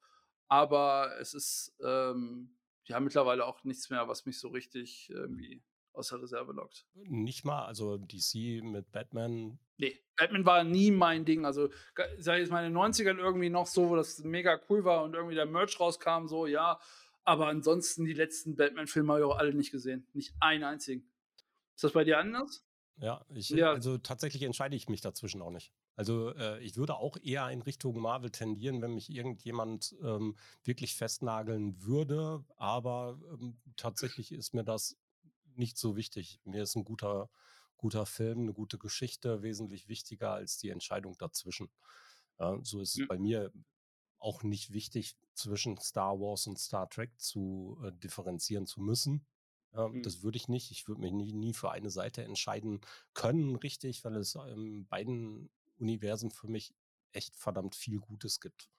Aber es ist ähm, ja mittlerweile auch nichts mehr, was mich so richtig irgendwie aus der Reserve lockt. Nicht mal, also DC mit Batman. Nee, Batman war nie mein Ding. Also, sag ich jetzt mal in den 90ern irgendwie noch so, wo das mega cool war und irgendwie der Merch rauskam, so, ja. Aber ansonsten die letzten Batman-Filme habe ich auch alle nicht gesehen. Nicht einen einzigen. Ist das bei dir anders? Ja, ich, ja. also tatsächlich entscheide ich mich dazwischen auch nicht. Also äh, ich würde auch eher in Richtung Marvel tendieren, wenn mich irgendjemand ähm, wirklich festnageln würde. Aber ähm, tatsächlich ist mir das nicht so wichtig. Mir ist ein guter, guter Film, eine gute Geschichte wesentlich wichtiger als die Entscheidung dazwischen. Ja, so ist es ja. bei mir auch nicht wichtig, zwischen Star Wars und Star Trek zu äh, differenzieren zu müssen. Ja, mhm. Das würde ich nicht. Ich würde mich nie, nie für eine Seite entscheiden können, richtig, weil es in beiden Universen für mich echt verdammt viel Gutes gibt.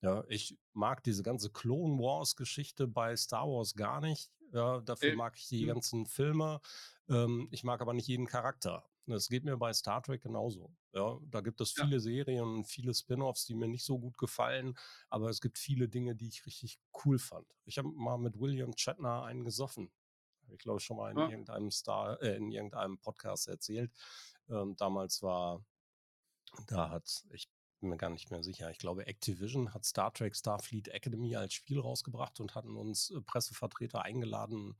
Ja, ich mag diese ganze Clone Wars Geschichte bei Star Wars gar nicht. Ja, dafür äh, mag ich die mh. ganzen Filme. Ähm, ich mag aber nicht jeden Charakter. Das geht mir bei Star Trek genauso. Ja, da gibt es viele ja. Serien und viele Spin-offs, die mir nicht so gut gefallen, aber es gibt viele Dinge, die ich richtig cool fand. Ich habe mal mit William Shatner einen gesoffen. Ich glaube schon mal in ja. irgendeinem Star, äh, in irgendeinem Podcast erzählt. Ähm, damals war, da hat, ich bin mir gar nicht mehr sicher. Ich glaube, Activision hat Star Trek Starfleet Academy als Spiel rausgebracht und hatten uns äh, Pressevertreter eingeladen.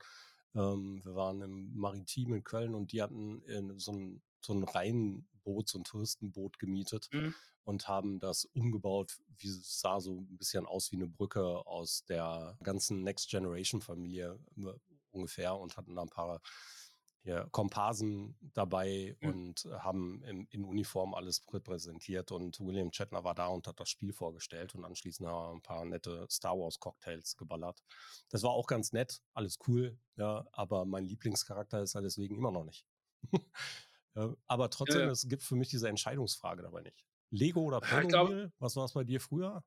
Ähm, wir waren im Maritim in Köln und die hatten so ein, so ein Reihenboot, so ein Touristenboot gemietet mhm. und haben das umgebaut. Wie es sah so ein bisschen aus wie eine Brücke aus der ganzen Next Generation Familie äh, ungefähr und hatten da ein paar hier Komparsen dabei mhm. und haben in, in, Uniform alles repräsentiert und William Shatner war da und hat das Spiel vorgestellt und anschließend haben ein paar nette Star Wars Cocktails geballert. Das war auch ganz nett, alles cool, ja, aber mein Lieblingscharakter ist er deswegen immer noch nicht. ja, aber trotzdem, ja, ja. es gibt für mich diese Entscheidungsfrage dabei nicht. Lego oder Playmobil? Was war es bei dir früher?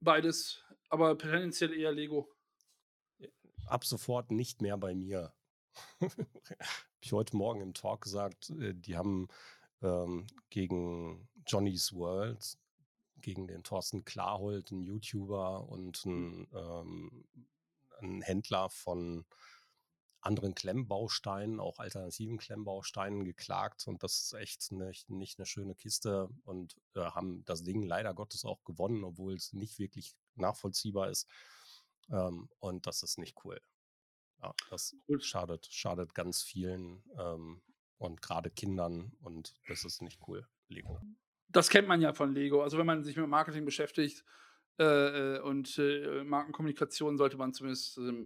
Beides, aber tendenziell eher Lego. Ab sofort nicht mehr bei mir. Habe ich heute Morgen im Talk gesagt, äh, die haben ähm, gegen Johnny's World, gegen den Thorsten Klarhold, einen YouTuber und einen, ähm, einen Händler von anderen Klemmbausteinen, auch alternativen Klemmbausteinen geklagt und das ist echt nicht, nicht eine schöne Kiste und äh, haben das Ding leider Gottes auch gewonnen, obwohl es nicht wirklich nachvollziehbar ist. Ähm, und das ist nicht cool. Ja, das schadet, schadet ganz vielen ähm, und gerade Kindern und das ist nicht cool, Lego. Das kennt man ja von Lego. Also wenn man sich mit Marketing beschäftigt äh, äh und äh, Markenkommunikation, sollte man zumindest äh,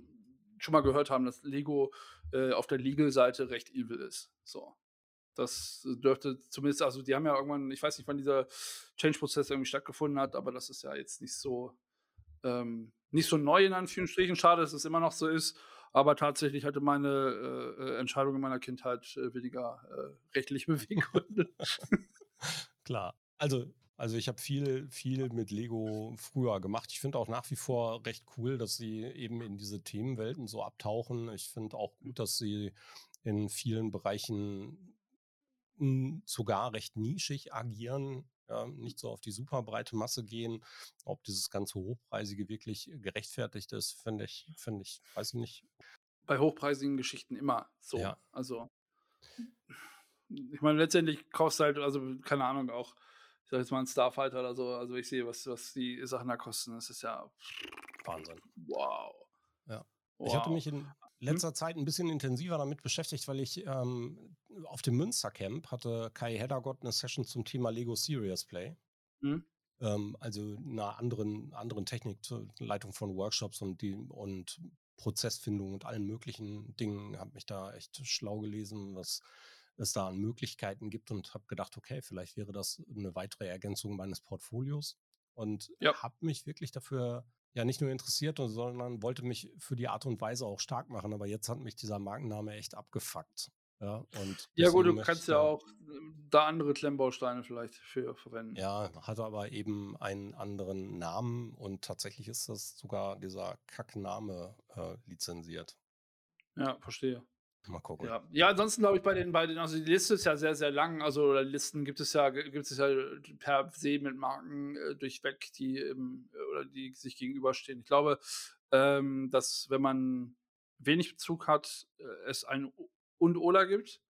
schon mal gehört haben, dass Lego äh, auf der Legal-Seite recht evil ist. So. Das dürfte zumindest, also die haben ja irgendwann, ich weiß nicht, wann dieser Change-Prozess irgendwie stattgefunden hat, aber das ist ja jetzt nicht so, ähm, nicht so neu in Anführungsstrichen. Schade, dass es immer noch so ist. Aber tatsächlich hatte meine äh, äh Entscheidung in meiner Kindheit äh, weniger äh, rechtliche Beweggründe. Klar. Also, also ich habe viel, viel mit Lego früher gemacht. Ich finde auch nach wie vor recht cool, dass sie eben in diese Themenwelten so abtauchen. Ich finde auch gut, dass sie in vielen Bereichen sogar recht nischig agieren, ja, nicht so auf die super breite Masse gehen. Ob dieses ganze Hochpreisige wirklich gerechtfertigt ist, finde ich, finde ich, weiß ich nicht. Bei hochpreisigen Geschichten immer so. Ja. Also, ich meine, letztendlich kaufst du halt, also, keine Ahnung, auch, ich sag jetzt mal ein Starfighter oder so, also ich sehe, was, was die Sachen da kosten. Das ist ja Wahnsinn. Wow. Ja. Wow. Ich hatte mich in, hm? letzter Zeit ein bisschen intensiver damit beschäftigt, weil ich ähm, auf dem Münstercamp hatte Kai Heddergott eine Session zum Thema Lego Serious Play. Mhm. Ähm, also einer anderen, anderen Technik, Leitung von Workshops und, die, und Prozessfindung und allen möglichen Dingen. Habe mich da echt schlau gelesen, was es da an Möglichkeiten gibt und habe gedacht, okay, vielleicht wäre das eine weitere Ergänzung meines Portfolios und ja. habe mich wirklich dafür ja nicht nur interessiert, sondern wollte mich für die Art und Weise auch stark machen. Aber jetzt hat mich dieser Markenname echt abgefuckt. Ja, und ja gut, du kannst ja auch ähm, da andere Klemmbausteine vielleicht für verwenden. Ja, hat aber eben einen anderen Namen und tatsächlich ist das sogar dieser Kackname äh, lizenziert. Ja, verstehe. Mal gucken. Ja, ja ansonsten glaube ich bei den beiden, also die Liste ist ja sehr, sehr lang. Also Listen gibt es ja, gibt es ja per se mit Marken äh, durchweg, die im, oder die sich gegenüberstehen. Ich glaube, ähm, dass wenn man wenig Bezug hat, äh, es ein und oder gibt.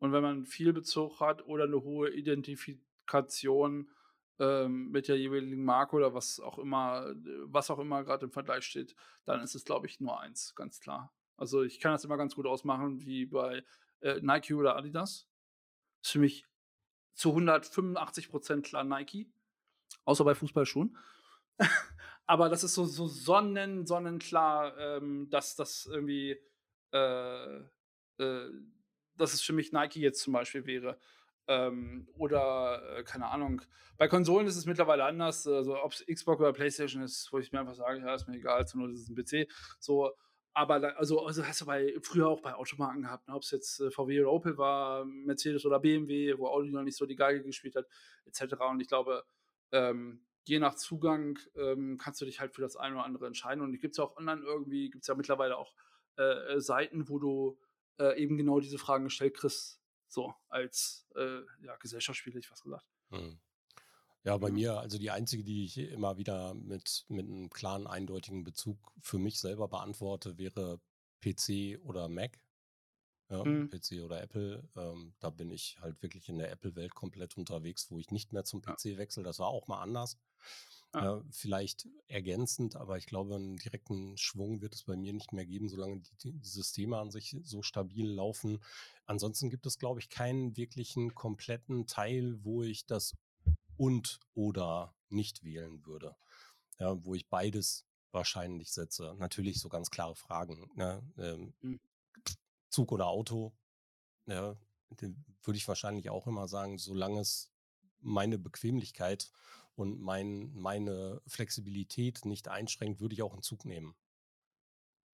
Und wenn man viel Bezug hat oder eine hohe Identifikation ähm, mit der jeweiligen Marke oder was auch immer, was auch immer gerade im Vergleich steht, dann ist es, glaube ich, nur eins, ganz klar. Also ich kann das immer ganz gut ausmachen, wie bei äh, Nike oder Adidas. Das ist für mich zu 185 Prozent klar Nike, außer bei Fußballschuhen. Aber das ist so, so sonnen, sonnenklar, ähm, dass das irgendwie, äh, äh, dass es für mich Nike jetzt zum Beispiel wäre. Ähm, oder, äh, keine Ahnung. Bei Konsolen ist es mittlerweile anders. Also, ob es Xbox oder PlayStation ist, wo ich mir einfach sage, ja, ist mir egal, das ist ein PC. So, aber da, also, also hast du bei, früher auch bei Automarken gehabt, ne? ob es jetzt äh, VW oder Opel war, Mercedes oder BMW, wo Audi noch nicht so die Geige gespielt hat, etc. Und ich glaube, ähm, je nach Zugang ähm, kannst du dich halt für das eine oder andere entscheiden. Und gibt es ja auch online irgendwie, gibt es ja mittlerweile auch äh, äh, Seiten, wo du äh, eben genau diese Fragen gestellt kriegst, so als äh, ja, Gesellschaftsspiel, ich was gesagt. Hm. Ja, bei mir, also die einzige, die ich immer wieder mit, mit einem klaren, eindeutigen Bezug für mich selber beantworte, wäre PC oder Mac. Ja, mhm. PC oder Apple. Ähm, da bin ich halt wirklich in der Apple-Welt komplett unterwegs, wo ich nicht mehr zum PC wechsle. Das war auch mal anders. Ja. Äh, vielleicht ergänzend, aber ich glaube, einen direkten Schwung wird es bei mir nicht mehr geben, solange die, die Systeme an sich so stabil laufen. Ansonsten gibt es, glaube ich, keinen wirklichen kompletten Teil, wo ich das und oder nicht wählen würde. Ja, wo ich beides wahrscheinlich setze. Natürlich so ganz klare Fragen. Ne? Ähm, mhm. Zug oder Auto, ja, würde ich wahrscheinlich auch immer sagen, solange es meine Bequemlichkeit und mein, meine Flexibilität nicht einschränkt, würde ich auch einen Zug nehmen.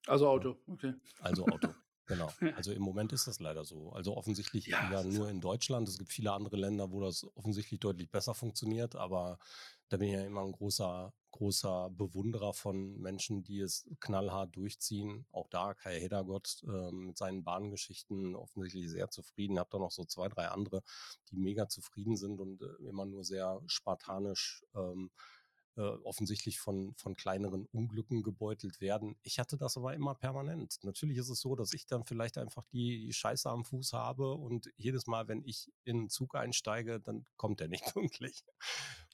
Also Auto, okay. Also Auto. Genau. Also im Moment ist das leider so. Also offensichtlich ja, ja nur in Deutschland. Es gibt viele andere Länder, wo das offensichtlich deutlich besser funktioniert, aber da bin ich ja immer ein großer, großer Bewunderer von Menschen, die es knallhart durchziehen. Auch da Kai Heddergott äh, mit seinen Bahngeschichten offensichtlich sehr zufrieden. Hab da noch so zwei, drei andere, die mega zufrieden sind und äh, immer nur sehr spartanisch ähm, äh, offensichtlich von, von kleineren Unglücken gebeutelt werden. Ich hatte das aber immer permanent. Natürlich ist es so, dass ich dann vielleicht einfach die, Scheiße am Fuß habe und jedes Mal, wenn ich in einen Zug einsteige, dann kommt er nicht pünktlich.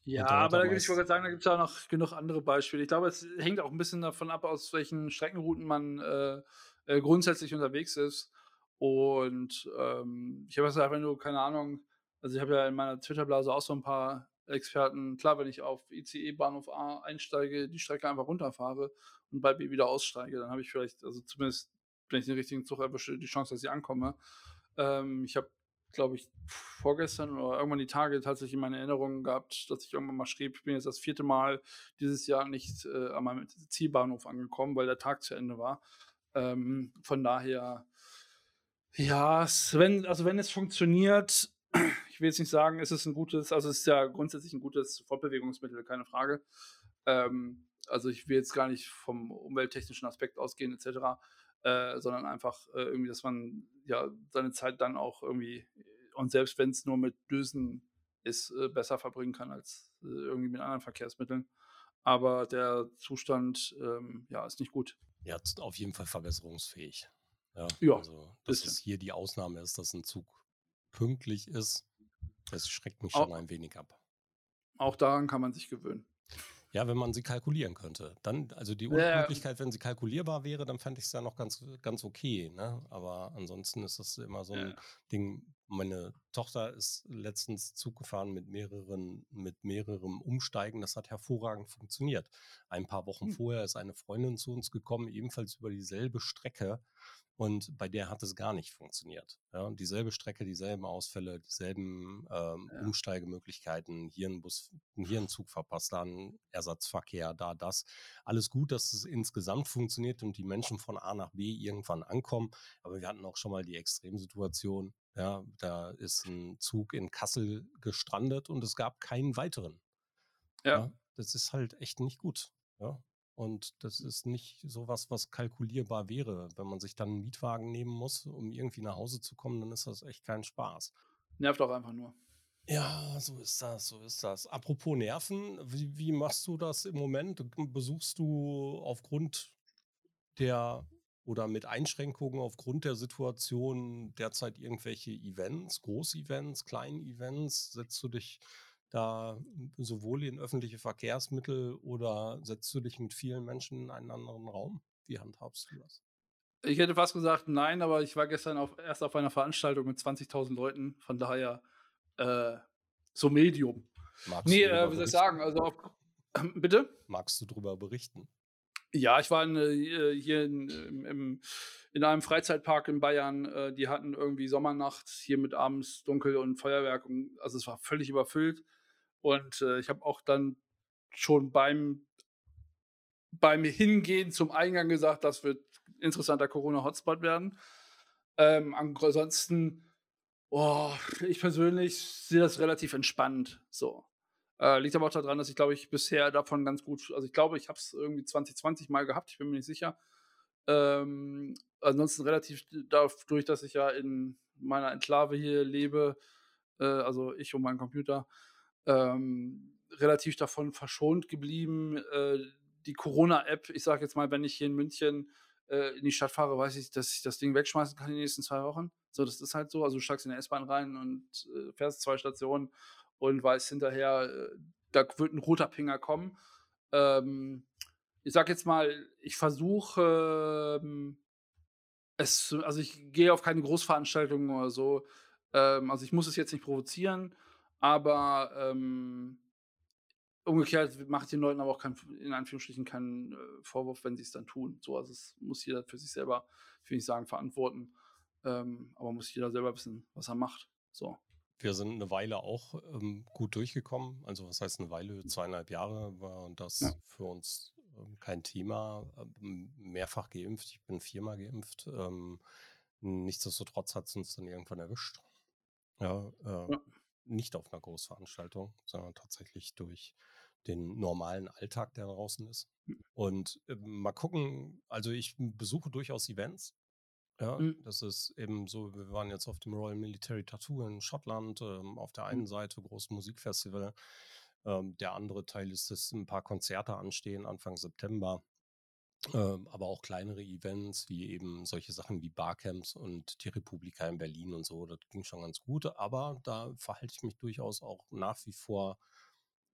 Ja, aber da, ich wollte sagen, da gibt es ja noch genug andere Beispiele. Ich glaube, es hängt auch ein bisschen davon ab, aus welchen Streckenrouten man äh, äh, grundsätzlich unterwegs ist. Und ähm, ich habe gesagt, wenn du, keine Ahnung, also ich habe ja in meiner Twitter-Blase auch so ein paar Experten, klar, wenn ich auf ICE Bahnhof A einsteige, die Strecke einfach runterfahre und bei B wieder aussteige, dann habe ich vielleicht, also zumindest, wenn ich den richtigen Zug erwische, die Chance, dass ich ankomme. Ähm, ich habe, glaube ich, vorgestern oder irgendwann die Tage tatsächlich in meine Erinnerungen gehabt, dass ich irgendwann mal schrieb, ich bin jetzt das vierte Mal dieses Jahr nicht äh, an meinem Zielbahnhof angekommen, weil der Tag zu Ende war. Ähm, von daher, ja, wenn, also wenn es funktioniert, ich will jetzt nicht sagen, es ist ein gutes, also es ist ja grundsätzlich ein gutes Fortbewegungsmittel, keine Frage. Ähm, also ich will jetzt gar nicht vom umwelttechnischen Aspekt ausgehen, etc., äh, sondern einfach äh, irgendwie, dass man ja seine Zeit dann auch irgendwie, und selbst wenn es nur mit Düsen ist, äh, besser verbringen kann als äh, irgendwie mit anderen Verkehrsmitteln. Aber der Zustand, ähm, ja, ist nicht gut. Ja, auf jeden Fall verbesserungsfähig. Ja, Ja, also, dass bisschen. es hier die Ausnahme ist, dass ein Zug pünktlich ist, das schreckt mich schon ein wenig ab. auch daran kann man sich gewöhnen. Ja, wenn man sie kalkulieren könnte. Dann, also die ja. Unpünktlichkeit, wenn sie kalkulierbar wäre, dann fände ich es ja noch ganz, ganz okay. Ne? Aber ansonsten ist das immer so ein Ja. Ding. Meine Tochter ist letztens Zug gefahren mit mehreren, mit mehrerem Umsteigen. Das hat hervorragend funktioniert. Ein paar Wochen Hm. vorher ist eine Freundin zu uns gekommen, ebenfalls über dieselbe Strecke. Und bei der hat es gar nicht funktioniert. Ja, dieselbe Strecke, dieselben Ausfälle, dieselben ähm, Ja. Umsteigemöglichkeiten, hier ein Bus, hier ein Zug verpasst, da ein Ersatzverkehr, da das. Alles gut, dass es insgesamt funktioniert und die Menschen von A nach B irgendwann ankommen. Aber wir hatten auch schon mal die Extremsituation. Ja, da ist ein Zug in Kassel gestrandet und es gab keinen weiteren. Ja. Ja, das ist halt echt nicht gut. Ja. Und das ist nicht sowas, was kalkulierbar wäre. Wenn man sich dann einen Mietwagen nehmen muss, um irgendwie nach Hause zu kommen, dann ist das echt kein Spaß. Nervt auch einfach nur. Ja, so ist das, so ist das. Apropos Nerven, wie, wie machst du das im Moment? Besuchst du aufgrund der oder mit Einschränkungen aufgrund der Situation derzeit irgendwelche Events, Großevents, Klein-Events? Setzt du dich da sowohl in öffentliche Verkehrsmittel oder setzt du dich mit vielen Menschen in einen anderen Raum? Wie handhabst du das? Ich hätte fast gesagt nein, aber ich war gestern auf, erst auf einer Veranstaltung mit 20.000 Leuten, von daher äh, so Medium. Magst Nee, du äh, wie soll ich sagen, also auf, bitte? Magst du darüber berichten? Ja, ich war in, äh, hier in, im, in einem Freizeitpark in Bayern. Äh, die hatten irgendwie Sommernacht hier mit abends dunkel und Feuerwerk. Und, also es war völlig überfüllt. Und äh, ich habe auch dann schon beim, beim Hingehen zum Eingang gesagt, das wird interessanter Corona-Hotspot werden. Ähm, ansonsten, oh, ich persönlich sehe das relativ entspannt. So. Äh, liegt aber auch daran, dass ich glaube ich bisher davon ganz gut, also ich glaube, ich habe es irgendwie 2020 mal gehabt, ich bin mir nicht sicher. Ähm, ansonsten relativ dadurch, dass ich ja in meiner Enklave hier lebe, äh, also ich und mein Computer, ähm, relativ davon verschont geblieben. Äh, die Corona-App, ich sage jetzt mal, wenn ich hier in München äh, in die Stadt fahre, weiß ich, dass ich das Ding wegschmeißen kann in den nächsten zwei Wochen. So, das ist halt so. Also du steigst in der S-Bahn rein und äh, fährst zwei Stationen und weißt hinterher, äh, da wird ein roter Pinger kommen. Ähm, ich sag jetzt mal, ich versuche ähm, es, also ich gehe auf keine Großveranstaltungen oder so. Ähm, also ich muss es jetzt nicht provozieren, aber ähm, umgekehrt mache ich den Leuten aber auch kein, in Anführungsstrichen keinen äh, Vorwurf, wenn sie es dann tun. So, also es muss jeder für sich selber, ich sagen, verantworten, ähm, aber muss jeder selber wissen, was er macht. So. Wir sind eine Weile auch ähm, gut durchgekommen. Also was heißt eine Weile? Zweieinhalb Jahre war das Ja. für uns ähm, kein Thema. Ähm, mehrfach geimpft. Ich bin viermal geimpft. Ähm, nichtsdestotrotz hat es uns dann irgendwann erwischt. Ja, äh, Ja. nicht auf einer Großveranstaltung, sondern tatsächlich durch den normalen Alltag, der draußen ist. Und äh, mal gucken, also ich besuche durchaus Events. Ja, Mhm. das ist eben so, wir waren jetzt auf dem Royal Military Tattoo in Schottland, ähm, auf der einen Mhm. Seite großes Musikfestival. Ähm, der andere Teil ist, dass ein paar Konzerte anstehen Anfang September. Ähm, aber auch kleinere Events, wie eben solche Sachen wie Barcamps und die Republika in Berlin und so, das ging schon ganz gut. Aber da verhalte ich mich durchaus auch nach wie vor,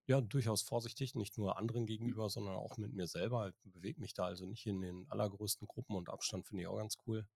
ja, durchaus vorsichtig, nicht nur anderen gegenüber, sondern auch mit mir selber. Ich bewege mich da also nicht in den allergrößten Gruppen und Abstand finde ich auch ganz cool.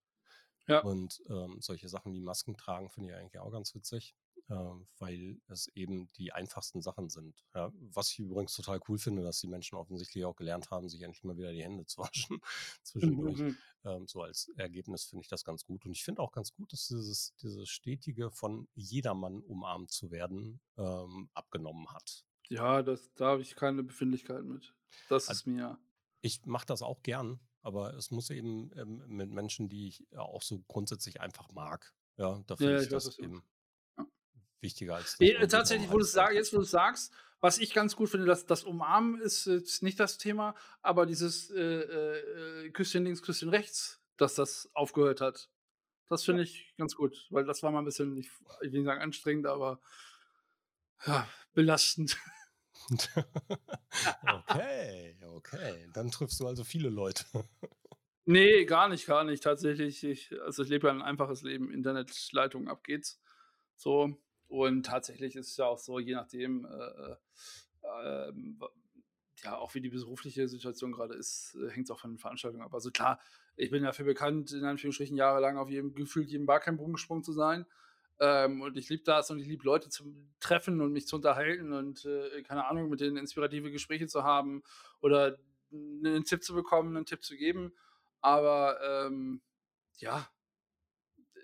Ja. Und ähm, solche Sachen wie Masken tragen finde ich eigentlich auch ganz witzig. äh, weil es eben die einfachsten Sachen sind. Ja, was ich übrigens total cool finde, dass die Menschen offensichtlich auch gelernt haben, sich endlich mal wieder die Hände zu waschen zwischendurch. Mhm. Ähm, so als Ergebnis finde ich das ganz gut. Und ich finde auch ganz gut, dass dieses, dieses stetige von jedermann umarmt zu werden ähm, abgenommen hat. Ja, das, da habe ich keine Befindlichkeit mit. Das also, ist mir. Ich mache das auch gern, aber es muss eben ähm, mit Menschen, die ich auch so grundsätzlich einfach mag. Ja, da finde ja, ich, ich das eben wichtiger als. Nee, tatsächlich, wo du sag, jetzt, wo du sagst, was ich ganz gut finde, dass das Umarmen ist, ist nicht das Thema, aber dieses äh, äh, Küsschen links, Küsschen rechts, dass das aufgehört hat. Das finde ich ganz gut, weil das war mal ein bisschen, ich, ich will nicht sagen anstrengend, aber ja, belastend. okay, okay. Dann triffst du also viele Leute. nee, gar nicht, gar nicht. Tatsächlich, ich, also ich lebe ja ein einfaches Leben. Internetleitung, ab geht's. So, und tatsächlich ist es ja auch so, je nachdem, äh, äh, ähm, ja, auch wie die berufliche Situation gerade ist, äh, hängt es auch von den Veranstaltungen ab. Also klar, ich bin dafür bekannt, in Anführungsstrichen jahrelang auf jedem gefühlt jedem Barcamp rumgesprungen zu sein. Ähm, und ich liebe das und ich liebe Leute zu treffen und mich zu unterhalten und äh, keine Ahnung, mit denen inspirative Gespräche zu haben oder einen Tipp zu bekommen, einen Tipp zu geben. Aber ähm, ja,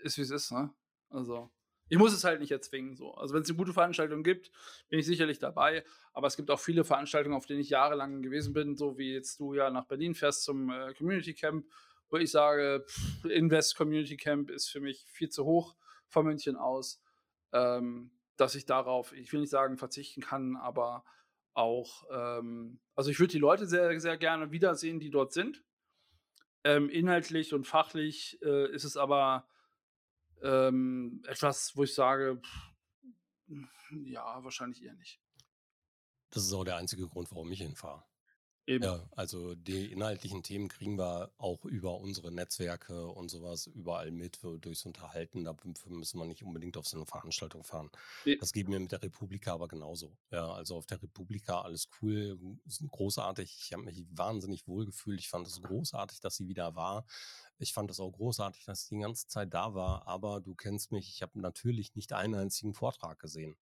ist wie es ist, ne? Also. Ich muss es halt nicht erzwingen. So. Also wenn es eine gute Veranstaltung gibt, bin ich sicherlich dabei. Aber es gibt auch viele Veranstaltungen, auf denen ich jahrelang gewesen bin, so wie jetzt du ja nach Berlin fährst zum äh, Community Camp, wo ich sage, pff, Invest Community Camp ist für mich viel zu hoch von München aus, ähm, dass ich darauf, ich will nicht sagen verzichten kann, aber auch, ähm, also ich würde die Leute sehr, sehr gerne wiedersehen, die dort sind. Ähm, inhaltlich und fachlich äh, ist es aber ähm, etwas, wo ich sage, pff, ja, wahrscheinlich eher nicht. Das ist auch der einzige Grund, warum ich hinfahre. Eben. Ja, also die inhaltlichen Themen kriegen wir auch über unsere Netzwerke und sowas überall mit durchs Unterhalten. Dafür müssen wir nicht unbedingt auf so eine Veranstaltung fahren. Ja. Das geht mir mit der Republika aber genauso. Ja, also auf der Republika alles cool, großartig. Ich habe mich wahnsinnig wohl gefühlt. Ich fand es großartig, dass sie wieder war. Ich fand es auch großartig, dass sie die ganze Zeit da war. Aber du kennst mich, ich habe natürlich nicht einen einzigen Vortrag gesehen.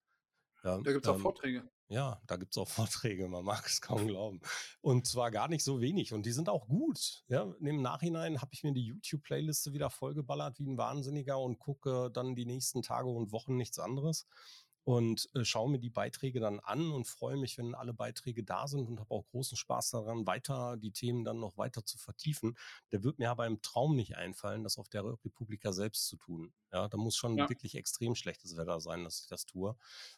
Ja, da gibt es auch ähm, Vorträge. Ja, da gibt es auch Vorträge, man mag es kaum glauben. Und zwar gar nicht so wenig. Und die sind auch gut. Ja, im Nachhinein habe ich mir die YouTube-Playliste wieder vollgeballert wie ein Wahnsinniger und gucke dann die nächsten Tage und Wochen nichts anderes und äh, schaue mir die Beiträge dann an und freue mich, wenn alle Beiträge da sind und habe auch großen Spaß daran, weiter die Themen dann noch weiter zu vertiefen. Der wird mir aber im Traum nicht einfallen, das auf der Republika selbst zu tun. Ja, da muss schon ja. wirklich extrem schlechtes Wetter sein, dass ich das tue.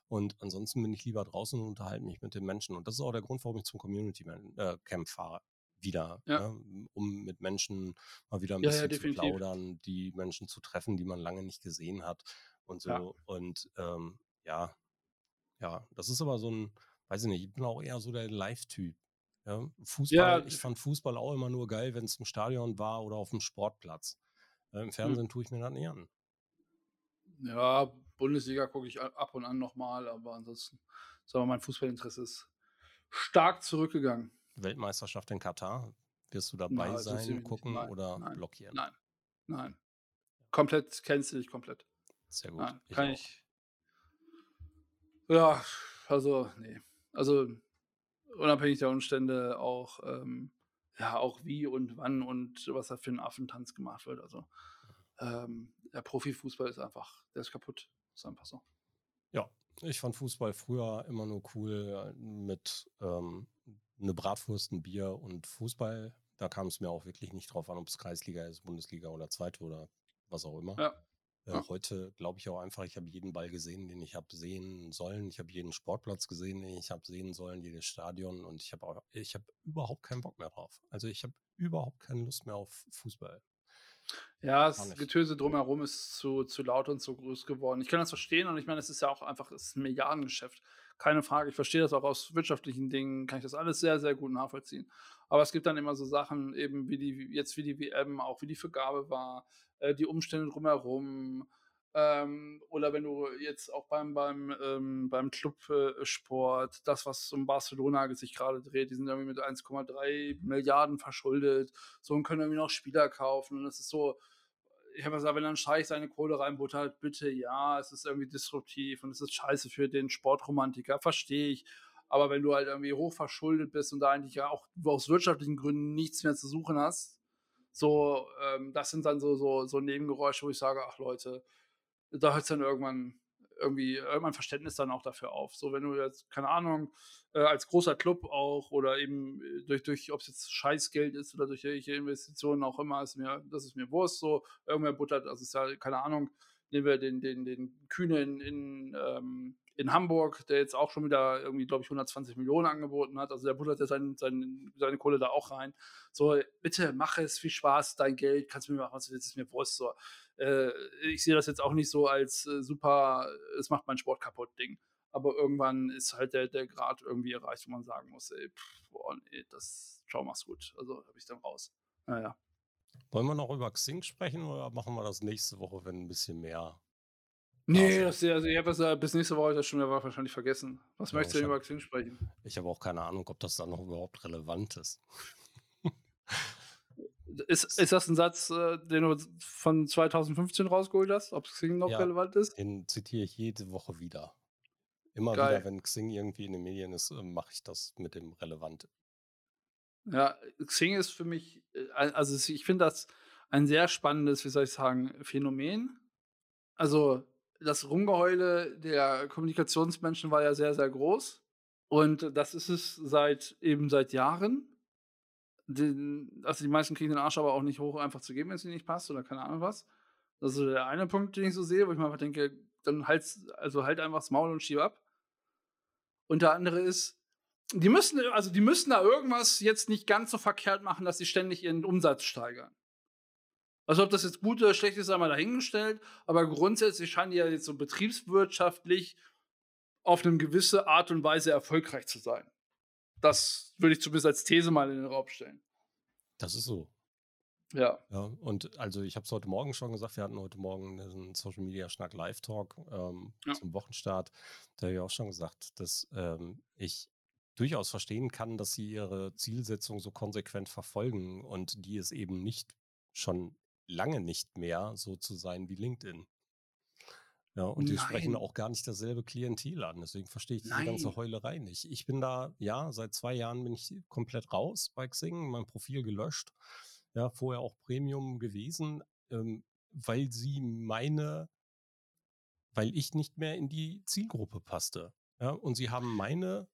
Und ansonsten bin ich lieber draußen und unterhalte mich mit den Menschen. Und das ist auch der Grund, warum ich zum Community äh, Camp fahre wieder, ja. ne, um mit Menschen mal wieder ein ja, bisschen ja, zu plaudern, die Menschen zu treffen, die man lange nicht gesehen hat und so. Und ähm, ja, ja, das ist aber so ein, weiß ich nicht, ich bin auch eher so der Live-Typ. Ja, Fußball, ja. ich fand Fußball auch immer nur geil, wenn es im Stadion war oder auf dem Sportplatz. Äh, Im hm. Fernsehen hm. tue ich mir das nicht an. Ja, Bundesliga gucke ich ab und an nochmal, aber ansonsten, sagen wir, mein Fußballinteresse ist stark zurückgegangen. Weltmeisterschaft in Katar, wirst du dabei Na, sein, gucken nein, oder nein, blockieren? Nein, nein. Komplett, kennst du dich komplett. Sehr gut. Nein, kann ich, ich ja, also, nee. Also, unabhängig der Umstände auch, ähm, ja, auch wie und wann und was da für ein Affentanz gemacht wird. Also, ähm, der Profifußball ist einfach, der ist kaputt. Ist einfach so. Ja, ich fand Fußball früher immer nur cool mit ähm, eine Bratwurst, ein Bier und Fußball. Da kam es mir auch wirklich nicht drauf an, ob es Kreisliga ist, Bundesliga oder Zweite oder was auch immer. Ja. Ja. Heute glaube ich auch einfach, ich habe jeden Ball gesehen, den ich habe sehen sollen. Ich habe jeden Sportplatz gesehen, den ich habe sehen sollen, jedes Stadion und ich habe ich habe überhaupt keinen Bock mehr drauf. Also ich habe überhaupt keine Lust mehr auf Fußball. Ja, das Getöse drumherum ist zu, zu laut und zu groß geworden. Ich kann das verstehen und ich meine, es ist ja auch einfach es ist ein Milliardengeschäft. Keine Frage. Ich verstehe das auch aus wirtschaftlichen Dingen, kann ich das alles sehr, sehr gut nachvollziehen. Aber es gibt dann immer so Sachen, eben wie die, jetzt wie die WM, auch wie die Vergabe war, äh, die Umstände drumherum. Ähm, oder wenn du jetzt auch beim, beim, ähm, beim Clubsport, äh, das, was um Barcelona sich gerade dreht, die sind irgendwie mit 1,3 Milliarden verschuldet, so und können irgendwie noch Spieler kaufen. Und das ist so, ich habe gesagt, wenn dann Scheich seine Kohle reinbuttert, bitte ja, es ist irgendwie disruptiv und es ist scheiße für den Sportromantiker, verstehe ich. Aber wenn du halt irgendwie hoch verschuldet bist und da eigentlich ja auch aus wirtschaftlichen Gründen nichts mehr zu suchen hast, so, ähm, das sind dann so, so, so Nebengeräusche, wo ich sage, ach Leute, da hört es dann irgendwann irgendwie irgendwann Verständnis dann auch dafür auf. So, wenn du jetzt, keine Ahnung, äh, als großer Club auch oder eben äh, durch, durch ob es jetzt Scheißgeld ist oder durch welche Investitionen auch immer, ist mir, das ist mir Wurst, so, irgendwer buttert, also ist ja, keine Ahnung, nehmen wir den, den, den Kühne in, in, ähm, in Hamburg, der jetzt auch schon wieder irgendwie, glaube ich, 120 Millionen angeboten hat. Also der buttert ja sein, sein, seine Kohle da auch rein. So, bitte mach es, viel Spaß, dein Geld, kannst du mir machen, was du willst, ist mir Wurst. So. Äh, ich sehe das jetzt auch nicht so als äh, super, es macht meinen Sport kaputt Ding. Aber irgendwann ist halt der, der Grad irgendwie erreicht, wo man sagen muss, ey, pff, boah, nee, das, ciao, mach's gut. Also habe ich dann raus. Naja. Wollen wir noch über Xing sprechen oder machen wir das nächste Woche, wenn ein bisschen mehr Nee, das, also ich habe das äh, bis nächste Woche das schon wieder wahrscheinlich vergessen. Was ja, möchtest du denn über Xing sprechen? Ich habe auch keine Ahnung, ob das dann noch überhaupt relevant ist. Ist, ist das ein Satz, äh, den du von 2015 rausgeholt hast, ob Xing noch ja, relevant ist? Den zitiere ich jede Woche wieder. Immer Geil. wieder, wenn Xing irgendwie in den Medien ist, äh, mache ich das mit dem Relevant. Ja, Xing ist für mich, äh, also ich finde das ein sehr spannendes, wie soll ich sagen, Phänomen. Also das Rumgeheule der Kommunikationsmenschen war ja sehr, sehr groß. Und das ist es seit eben seit Jahren den, also die meisten kriegen den Arsch aber auch nicht hoch, einfach zu geben, wenn es ihnen nicht passt oder keine Ahnung was. Das ist der eine Punkt, den ich so sehe, wo ich mir einfach denke, dann halt, also halt einfach das Maul und schieb ab. Und der andere ist, die müssen, also die müssen da irgendwas jetzt nicht ganz so verkehrt machen, dass sie ständig ihren Umsatz steigern. Also ob das jetzt gut oder schlecht ist, einmal dahingestellt, aber grundsätzlich scheinen die ja jetzt so betriebswirtschaftlich auf eine gewisse Art und Weise erfolgreich zu sein. Das würde ich zumindest als These mal in den Raum stellen. Das ist so. Ja. ja und also ich habe es heute Morgen schon gesagt, wir hatten heute Morgen einen Social Media Schnack Live Talk ähm, ja. zum Wochenstart. Da habe ich auch schon gesagt, dass ähm, ich durchaus verstehen kann, dass sie ihre Zielsetzung so konsequent verfolgen und die ist eben nicht schon lange nicht mehr so zu sein wie LinkedIn. Ja, und die Nein. sprechen auch gar nicht dasselbe Klientel an. Deswegen verstehe ich diese Nein. ganze Heulerei nicht. Ich bin da, ja, seit zwei Jahren bin ich komplett raus bei Xing, mein Profil gelöscht. Ja, vorher auch Premium gewesen, ähm, weil sie meine, weil ich nicht mehr in die Zielgruppe passte. Ja, und sie haben meine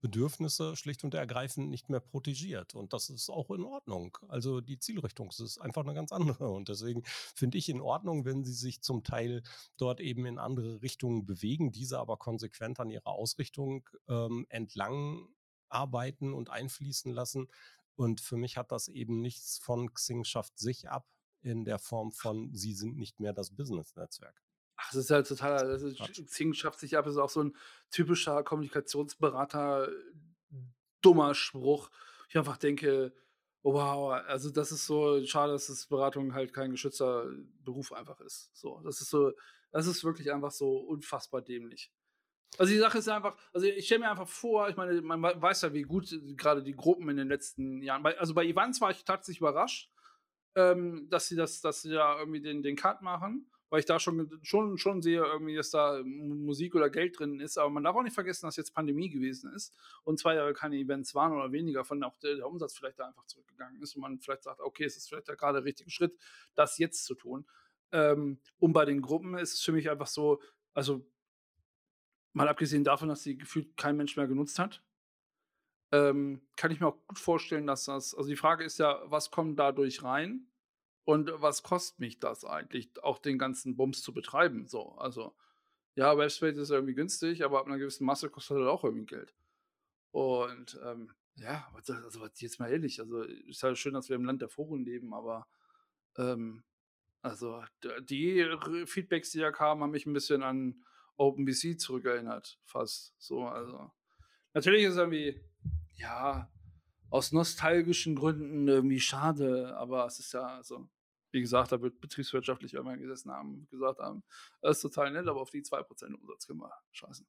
Bedürfnisse schlicht und ergreifend nicht mehr protegiert. Und das ist auch in Ordnung. Also die Zielrichtung ist einfach eine ganz andere. Und deswegen finde ich in Ordnung, wenn sie sich zum Teil dort eben in andere Richtungen bewegen, diese aber konsequent an ihrer Ausrichtung ähm, entlang arbeiten und einfließen lassen. Und für mich hat das eben nichts von Xing schafft sich ab in der Form von, sie sind nicht mehr das Business-Netzwerk. Ach, das ist ja total, das ist, Xing schafft sich ab, ist auch so ein typischer Kommunikationsberater, dummer Spruch. Ich einfach denke, wow, also das ist so schade, dass das Beratung halt kein geschützter Beruf einfach ist. So, das ist so, das ist wirklich einfach so unfassbar dämlich. Also die Sache ist einfach, also ich stelle mir einfach vor, ich meine, man weiß ja, wie gut gerade die Gruppen in den letzten Jahren, also bei Ivans war ich tatsächlich überrascht, ähm, dass sie das, dass sie da irgendwie den, den Cut machen weil ich da schon, schon, schon sehe, irgendwie, dass da Musik oder Geld drin ist. Aber man darf auch nicht vergessen, dass jetzt Pandemie gewesen ist und zwei Jahre keine Events waren oder weniger, von auch der, der Umsatz vielleicht da einfach zurückgegangen ist und man vielleicht sagt, okay, es ist vielleicht gerade der richtige Schritt, das jetzt zu tun. Ähm, und bei den Gruppen ist es für mich einfach so, also mal abgesehen davon, dass sie gefühlt kein Mensch mehr genutzt hat, ähm, kann ich mir auch gut vorstellen, dass das, also die Frage ist ja, was kommt dadurch rein? Und was kostet mich das eigentlich, auch den ganzen Bums zu betreiben? So, also, ja, Webspace ist irgendwie günstig, aber ab einer gewissen Masse kostet das auch irgendwie Geld. Und ähm, ja, also jetzt mal ehrlich, also ist halt schön, dass wir im Land der Foren leben, aber ähm, also die Feedbacks, die da kamen, haben mich ein bisschen an OpenBC zurückerinnert, fast. So, also natürlich ist es irgendwie, ja, aus nostalgischen Gründen irgendwie schade, aber es ist ja, also wie gesagt, da wird betriebswirtschaftlich irgendwann gesessen haben, gesagt haben, das ist total nett, aber auf die 2% Umsatz können wir scheißen.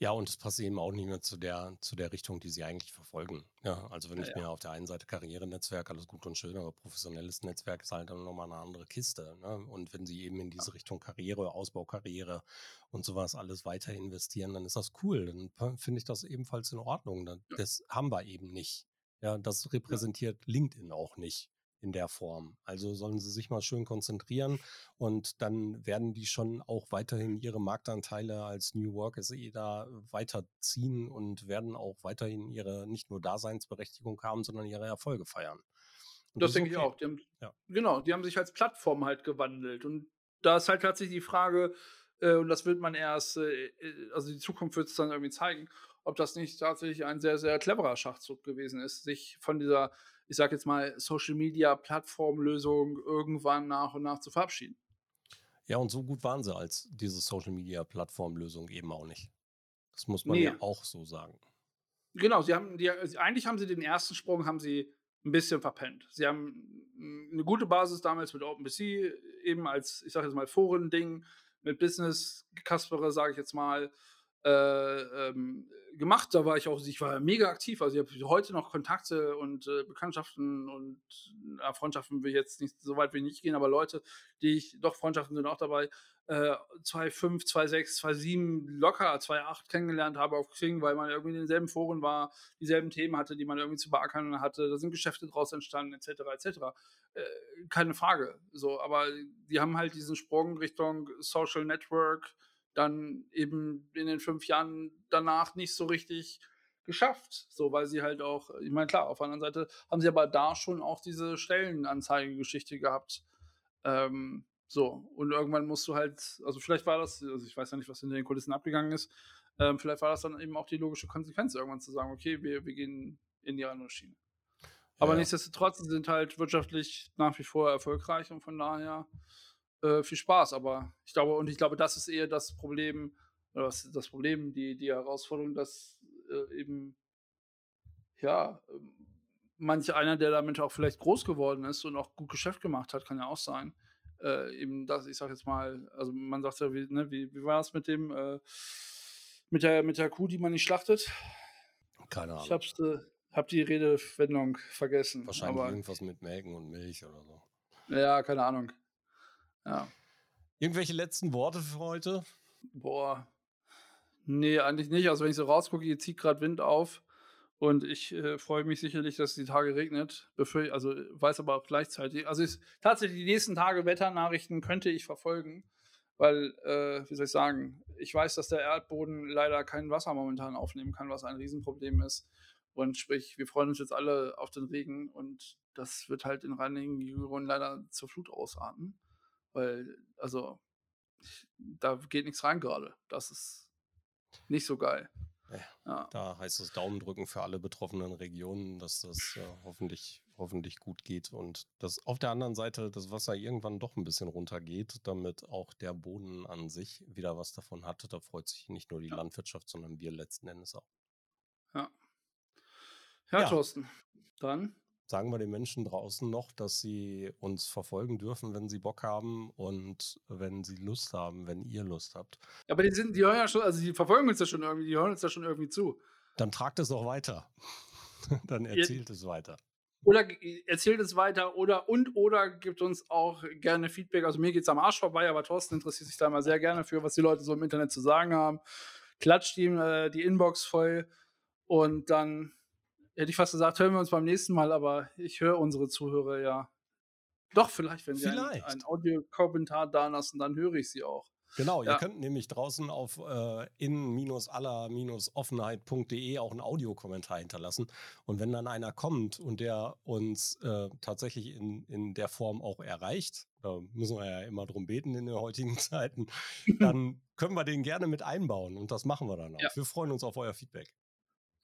Ja, und es passt eben auch nicht mehr zu der, zu der Richtung, die sie eigentlich verfolgen. Ja, also wenn Ja, ich ja. mir auf der einen Seite Karrierenetzwerk, alles gut und schön, aber professionelles Netzwerk ist halt dann nochmal eine andere Kiste. Ne? Und wenn sie eben in diese Richtung Karriere, Ausbaukarriere und sowas alles weiter investieren, dann ist das cool. Dann finde ich das ebenfalls in Ordnung. Das haben wir eben nicht. Ja, das repräsentiert LinkedIn auch nicht in der Form. Also sollen sie sich mal schön konzentrieren und dann werden die schon auch weiterhin ihre Marktanteile als New Work SE da weiterziehen und werden auch weiterhin ihre nicht nur Daseinsberechtigung haben, sondern ihre Erfolge feiern. Und Das ist denke ich okay. auch. Die haben, Ja. Genau, die haben sich als Plattform halt gewandelt. Und da ist halt tatsächlich die Frage, äh, und das wird man erst, äh, äh, also die Zukunft wird es dann irgendwie zeigen, ob das nicht tatsächlich ein sehr, sehr cleverer Schachzug gewesen ist, sich von dieser, ich sag jetzt mal, Social Media Plattformlösung irgendwann nach und nach zu verabschieden. Ja, und so gut waren sie als diese Social Media Plattformlösung eben auch nicht. Das muss man Nee. ja auch so sagen. Genau, sie haben die, eigentlich haben sie den ersten Sprung haben sie ein bisschen verpennt. Sie haben eine gute Basis damals mit OpenBC eben als ich sage jetzt mal Foren-Ding mit Business Kaspere sage ich jetzt mal äh, ähm, gemacht. Da war ich auch, ich war mega aktiv. Also ich habe heute noch Kontakte und äh, Bekanntschaften und ja, Freundschaften will ich jetzt nicht so weit ich nicht gehen, aber Leute, die ich doch Freundschaften sind auch dabei. Äh, 2,5, 2,6, 2,7 locker 2,8 kennengelernt habe auf Xing, weil man irgendwie in denselben Foren war, dieselben Themen hatte, die man irgendwie zu beackern hatte. Da sind Geschäfte draus entstanden, etc. etc. Äh, keine Frage. So, aber die haben halt diesen Sprung Richtung Social Network dann eben in den fünf Jahren danach nicht so richtig geschafft. So, weil sie halt auch, ich meine, klar, auf der anderen Seite haben sie aber da schon auch diese Stellenanzeigegeschichte gehabt. Ähm, so, und irgendwann musst du halt, also vielleicht war das, also ich weiß ja nicht, was in den Kulissen abgegangen ist, ähm, vielleicht war das dann eben auch die logische Konsequenz, irgendwann zu sagen, okay, wir, wir gehen in die andere Schiene. Aber Ja. nichtsdestotrotz, sie sind halt wirtschaftlich nach wie vor erfolgreich und von daher äh, viel Spaß. Aber ich glaube, und ich glaube, das ist eher das Problem, oder ist das Problem, die, die Herausforderung, dass äh, eben, ja, ähm, manch einer, der damit auch vielleicht groß geworden ist und auch gut Geschäft gemacht hat, kann ja auch sein. Äh, eben das, ich sag jetzt mal, also man sagt ja, wie, ne, wie, wie war es mit dem, äh, mit der, mit der Kuh, die man nicht schlachtet? Keine Ich Ahnung. hab's, äh, hab die Redewendung vergessen. Wahrscheinlich irgendwas mit Melken und Milch oder so. ja, keine Ahnung. Ja. Irgendwelche letzten Worte für heute? Boah. Nee, eigentlich nicht. Also wenn ich so rausgucke, hier zieht gerade Wind auf. Und ich äh, freue mich sicherlich, dass die Tage regnet. Befür also weiß aber auch gleichzeitig. Also ist, tatsächlich die nächsten Tage Wetternachrichten könnte ich verfolgen. Weil, äh, wie soll ich sagen, ich weiß, dass der Erdboden leider kein Wasser momentan aufnehmen kann, was ein Riesenproblem ist. Und sprich, wir freuen uns jetzt alle auf den Regen und das wird halt in Reinigen leider zur Flut ausarten. Weil, also, ich, da geht nichts rein gerade. Das ist nicht so geil. Ja. Ja. Da heißt es Daumen drücken für alle betroffenen Regionen, dass das äh, hoffentlich, hoffentlich gut geht und dass auf der anderen Seite das Wasser irgendwann doch ein bisschen runtergeht, damit auch der Boden an sich wieder was davon hat. Da freut sich nicht nur die Ja. Landwirtschaft, sondern wir letzten Endes auch. Ja. Ja. Thorsten. Dann, Sagen wir den Menschen draußen noch, dass sie uns verfolgen dürfen, wenn sie Bock haben und wenn sie Lust haben, wenn ihr Lust habt. ja, aber die sind, die hören ja schon, also die verfolgen uns ja schon irgendwie, die hören uns ja schon irgendwie zu. Dann tragt es doch weiter. Dann erzählt es weiter. Oder erzählt es weiter oder und oder gibt uns auch gerne Feedback. Also mir geht es am Arsch vorbei, aber Thorsten interessiert sich da mal sehr gerne für, was die Leute so im Internet zu sagen haben. Klatscht ihm äh, die Inbox voll und dann hätte ich fast gesagt, hören wir uns beim nächsten Mal, aber ich höre unsere Zuhörer ja. Doch, vielleicht, wenn sie Vielleicht. ein Audiokommentar da lassen, dann höre ich sie auch. Genau, ihr Ja. könnt nämlich draußen auf äh, in-aller-offenheit.de auch einen Audiokommentar hinterlassen. Und wenn dann einer kommt und der uns äh, tatsächlich in, in der Form auch erreicht, da müssen wir ja immer drum beten in den heutigen Zeiten, dann können wir den gerne mit einbauen und das machen wir dann auch. Ja. Wir freuen uns auf euer Feedback.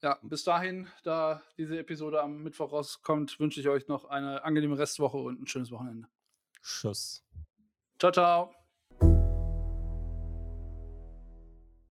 Ja, bis dahin, da diese Episode am Mittwoch rauskommt, wünsche ich euch noch eine angenehme Restwoche und ein schönes Wochenende. Tschüss. Ciao, ciao.